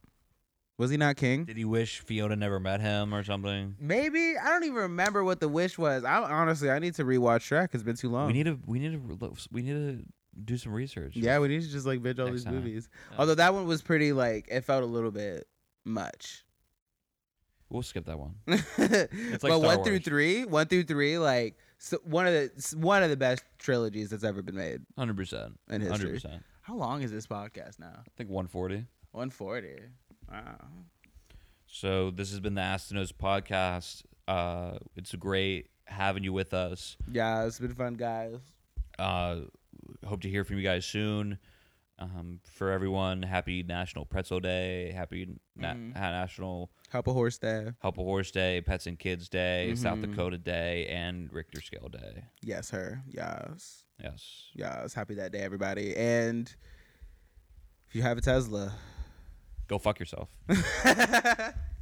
Speaker 1: Was he not king?
Speaker 2: Did he wish Fiona never met him or something?
Speaker 1: Maybe I don't even remember what the wish was. I honestly I need to rewatch Shrek. It's been too long.
Speaker 2: We need to. We need to. We need to do some research.
Speaker 1: yeah, we need to just like binge all these
Speaker 2: time.
Speaker 1: movies.
Speaker 2: Yeah.
Speaker 1: Although that one was pretty like it felt a little bit much.
Speaker 2: We'll skip that one.
Speaker 1: but
Speaker 2: like Star
Speaker 1: one through three, one through three, like so one of the one of the best trilogies that's ever been made
Speaker 2: Hundred percent.
Speaker 1: in history.
Speaker 2: Hundred percent.
Speaker 1: How long is this podcast now?
Speaker 2: I think 140.
Speaker 1: 140. Wow.
Speaker 2: So this has been the Astanos podcast. Uh, it's great having you with us.
Speaker 1: Yeah, it's been fun, guys.
Speaker 2: Uh, hope to hear from you guys soon. Um, for everyone, happy National Pretzel Day. Happy na- National
Speaker 1: Help a horse day.
Speaker 2: Help a Horse Day, Pets and Kids Day, South Dakota Day, and Richter Scale Day.
Speaker 1: Yes, her. Yes.
Speaker 2: Yes.
Speaker 1: Yes. Happy that day, everybody. And if you have a Tesla,
Speaker 2: Go fuck yourself.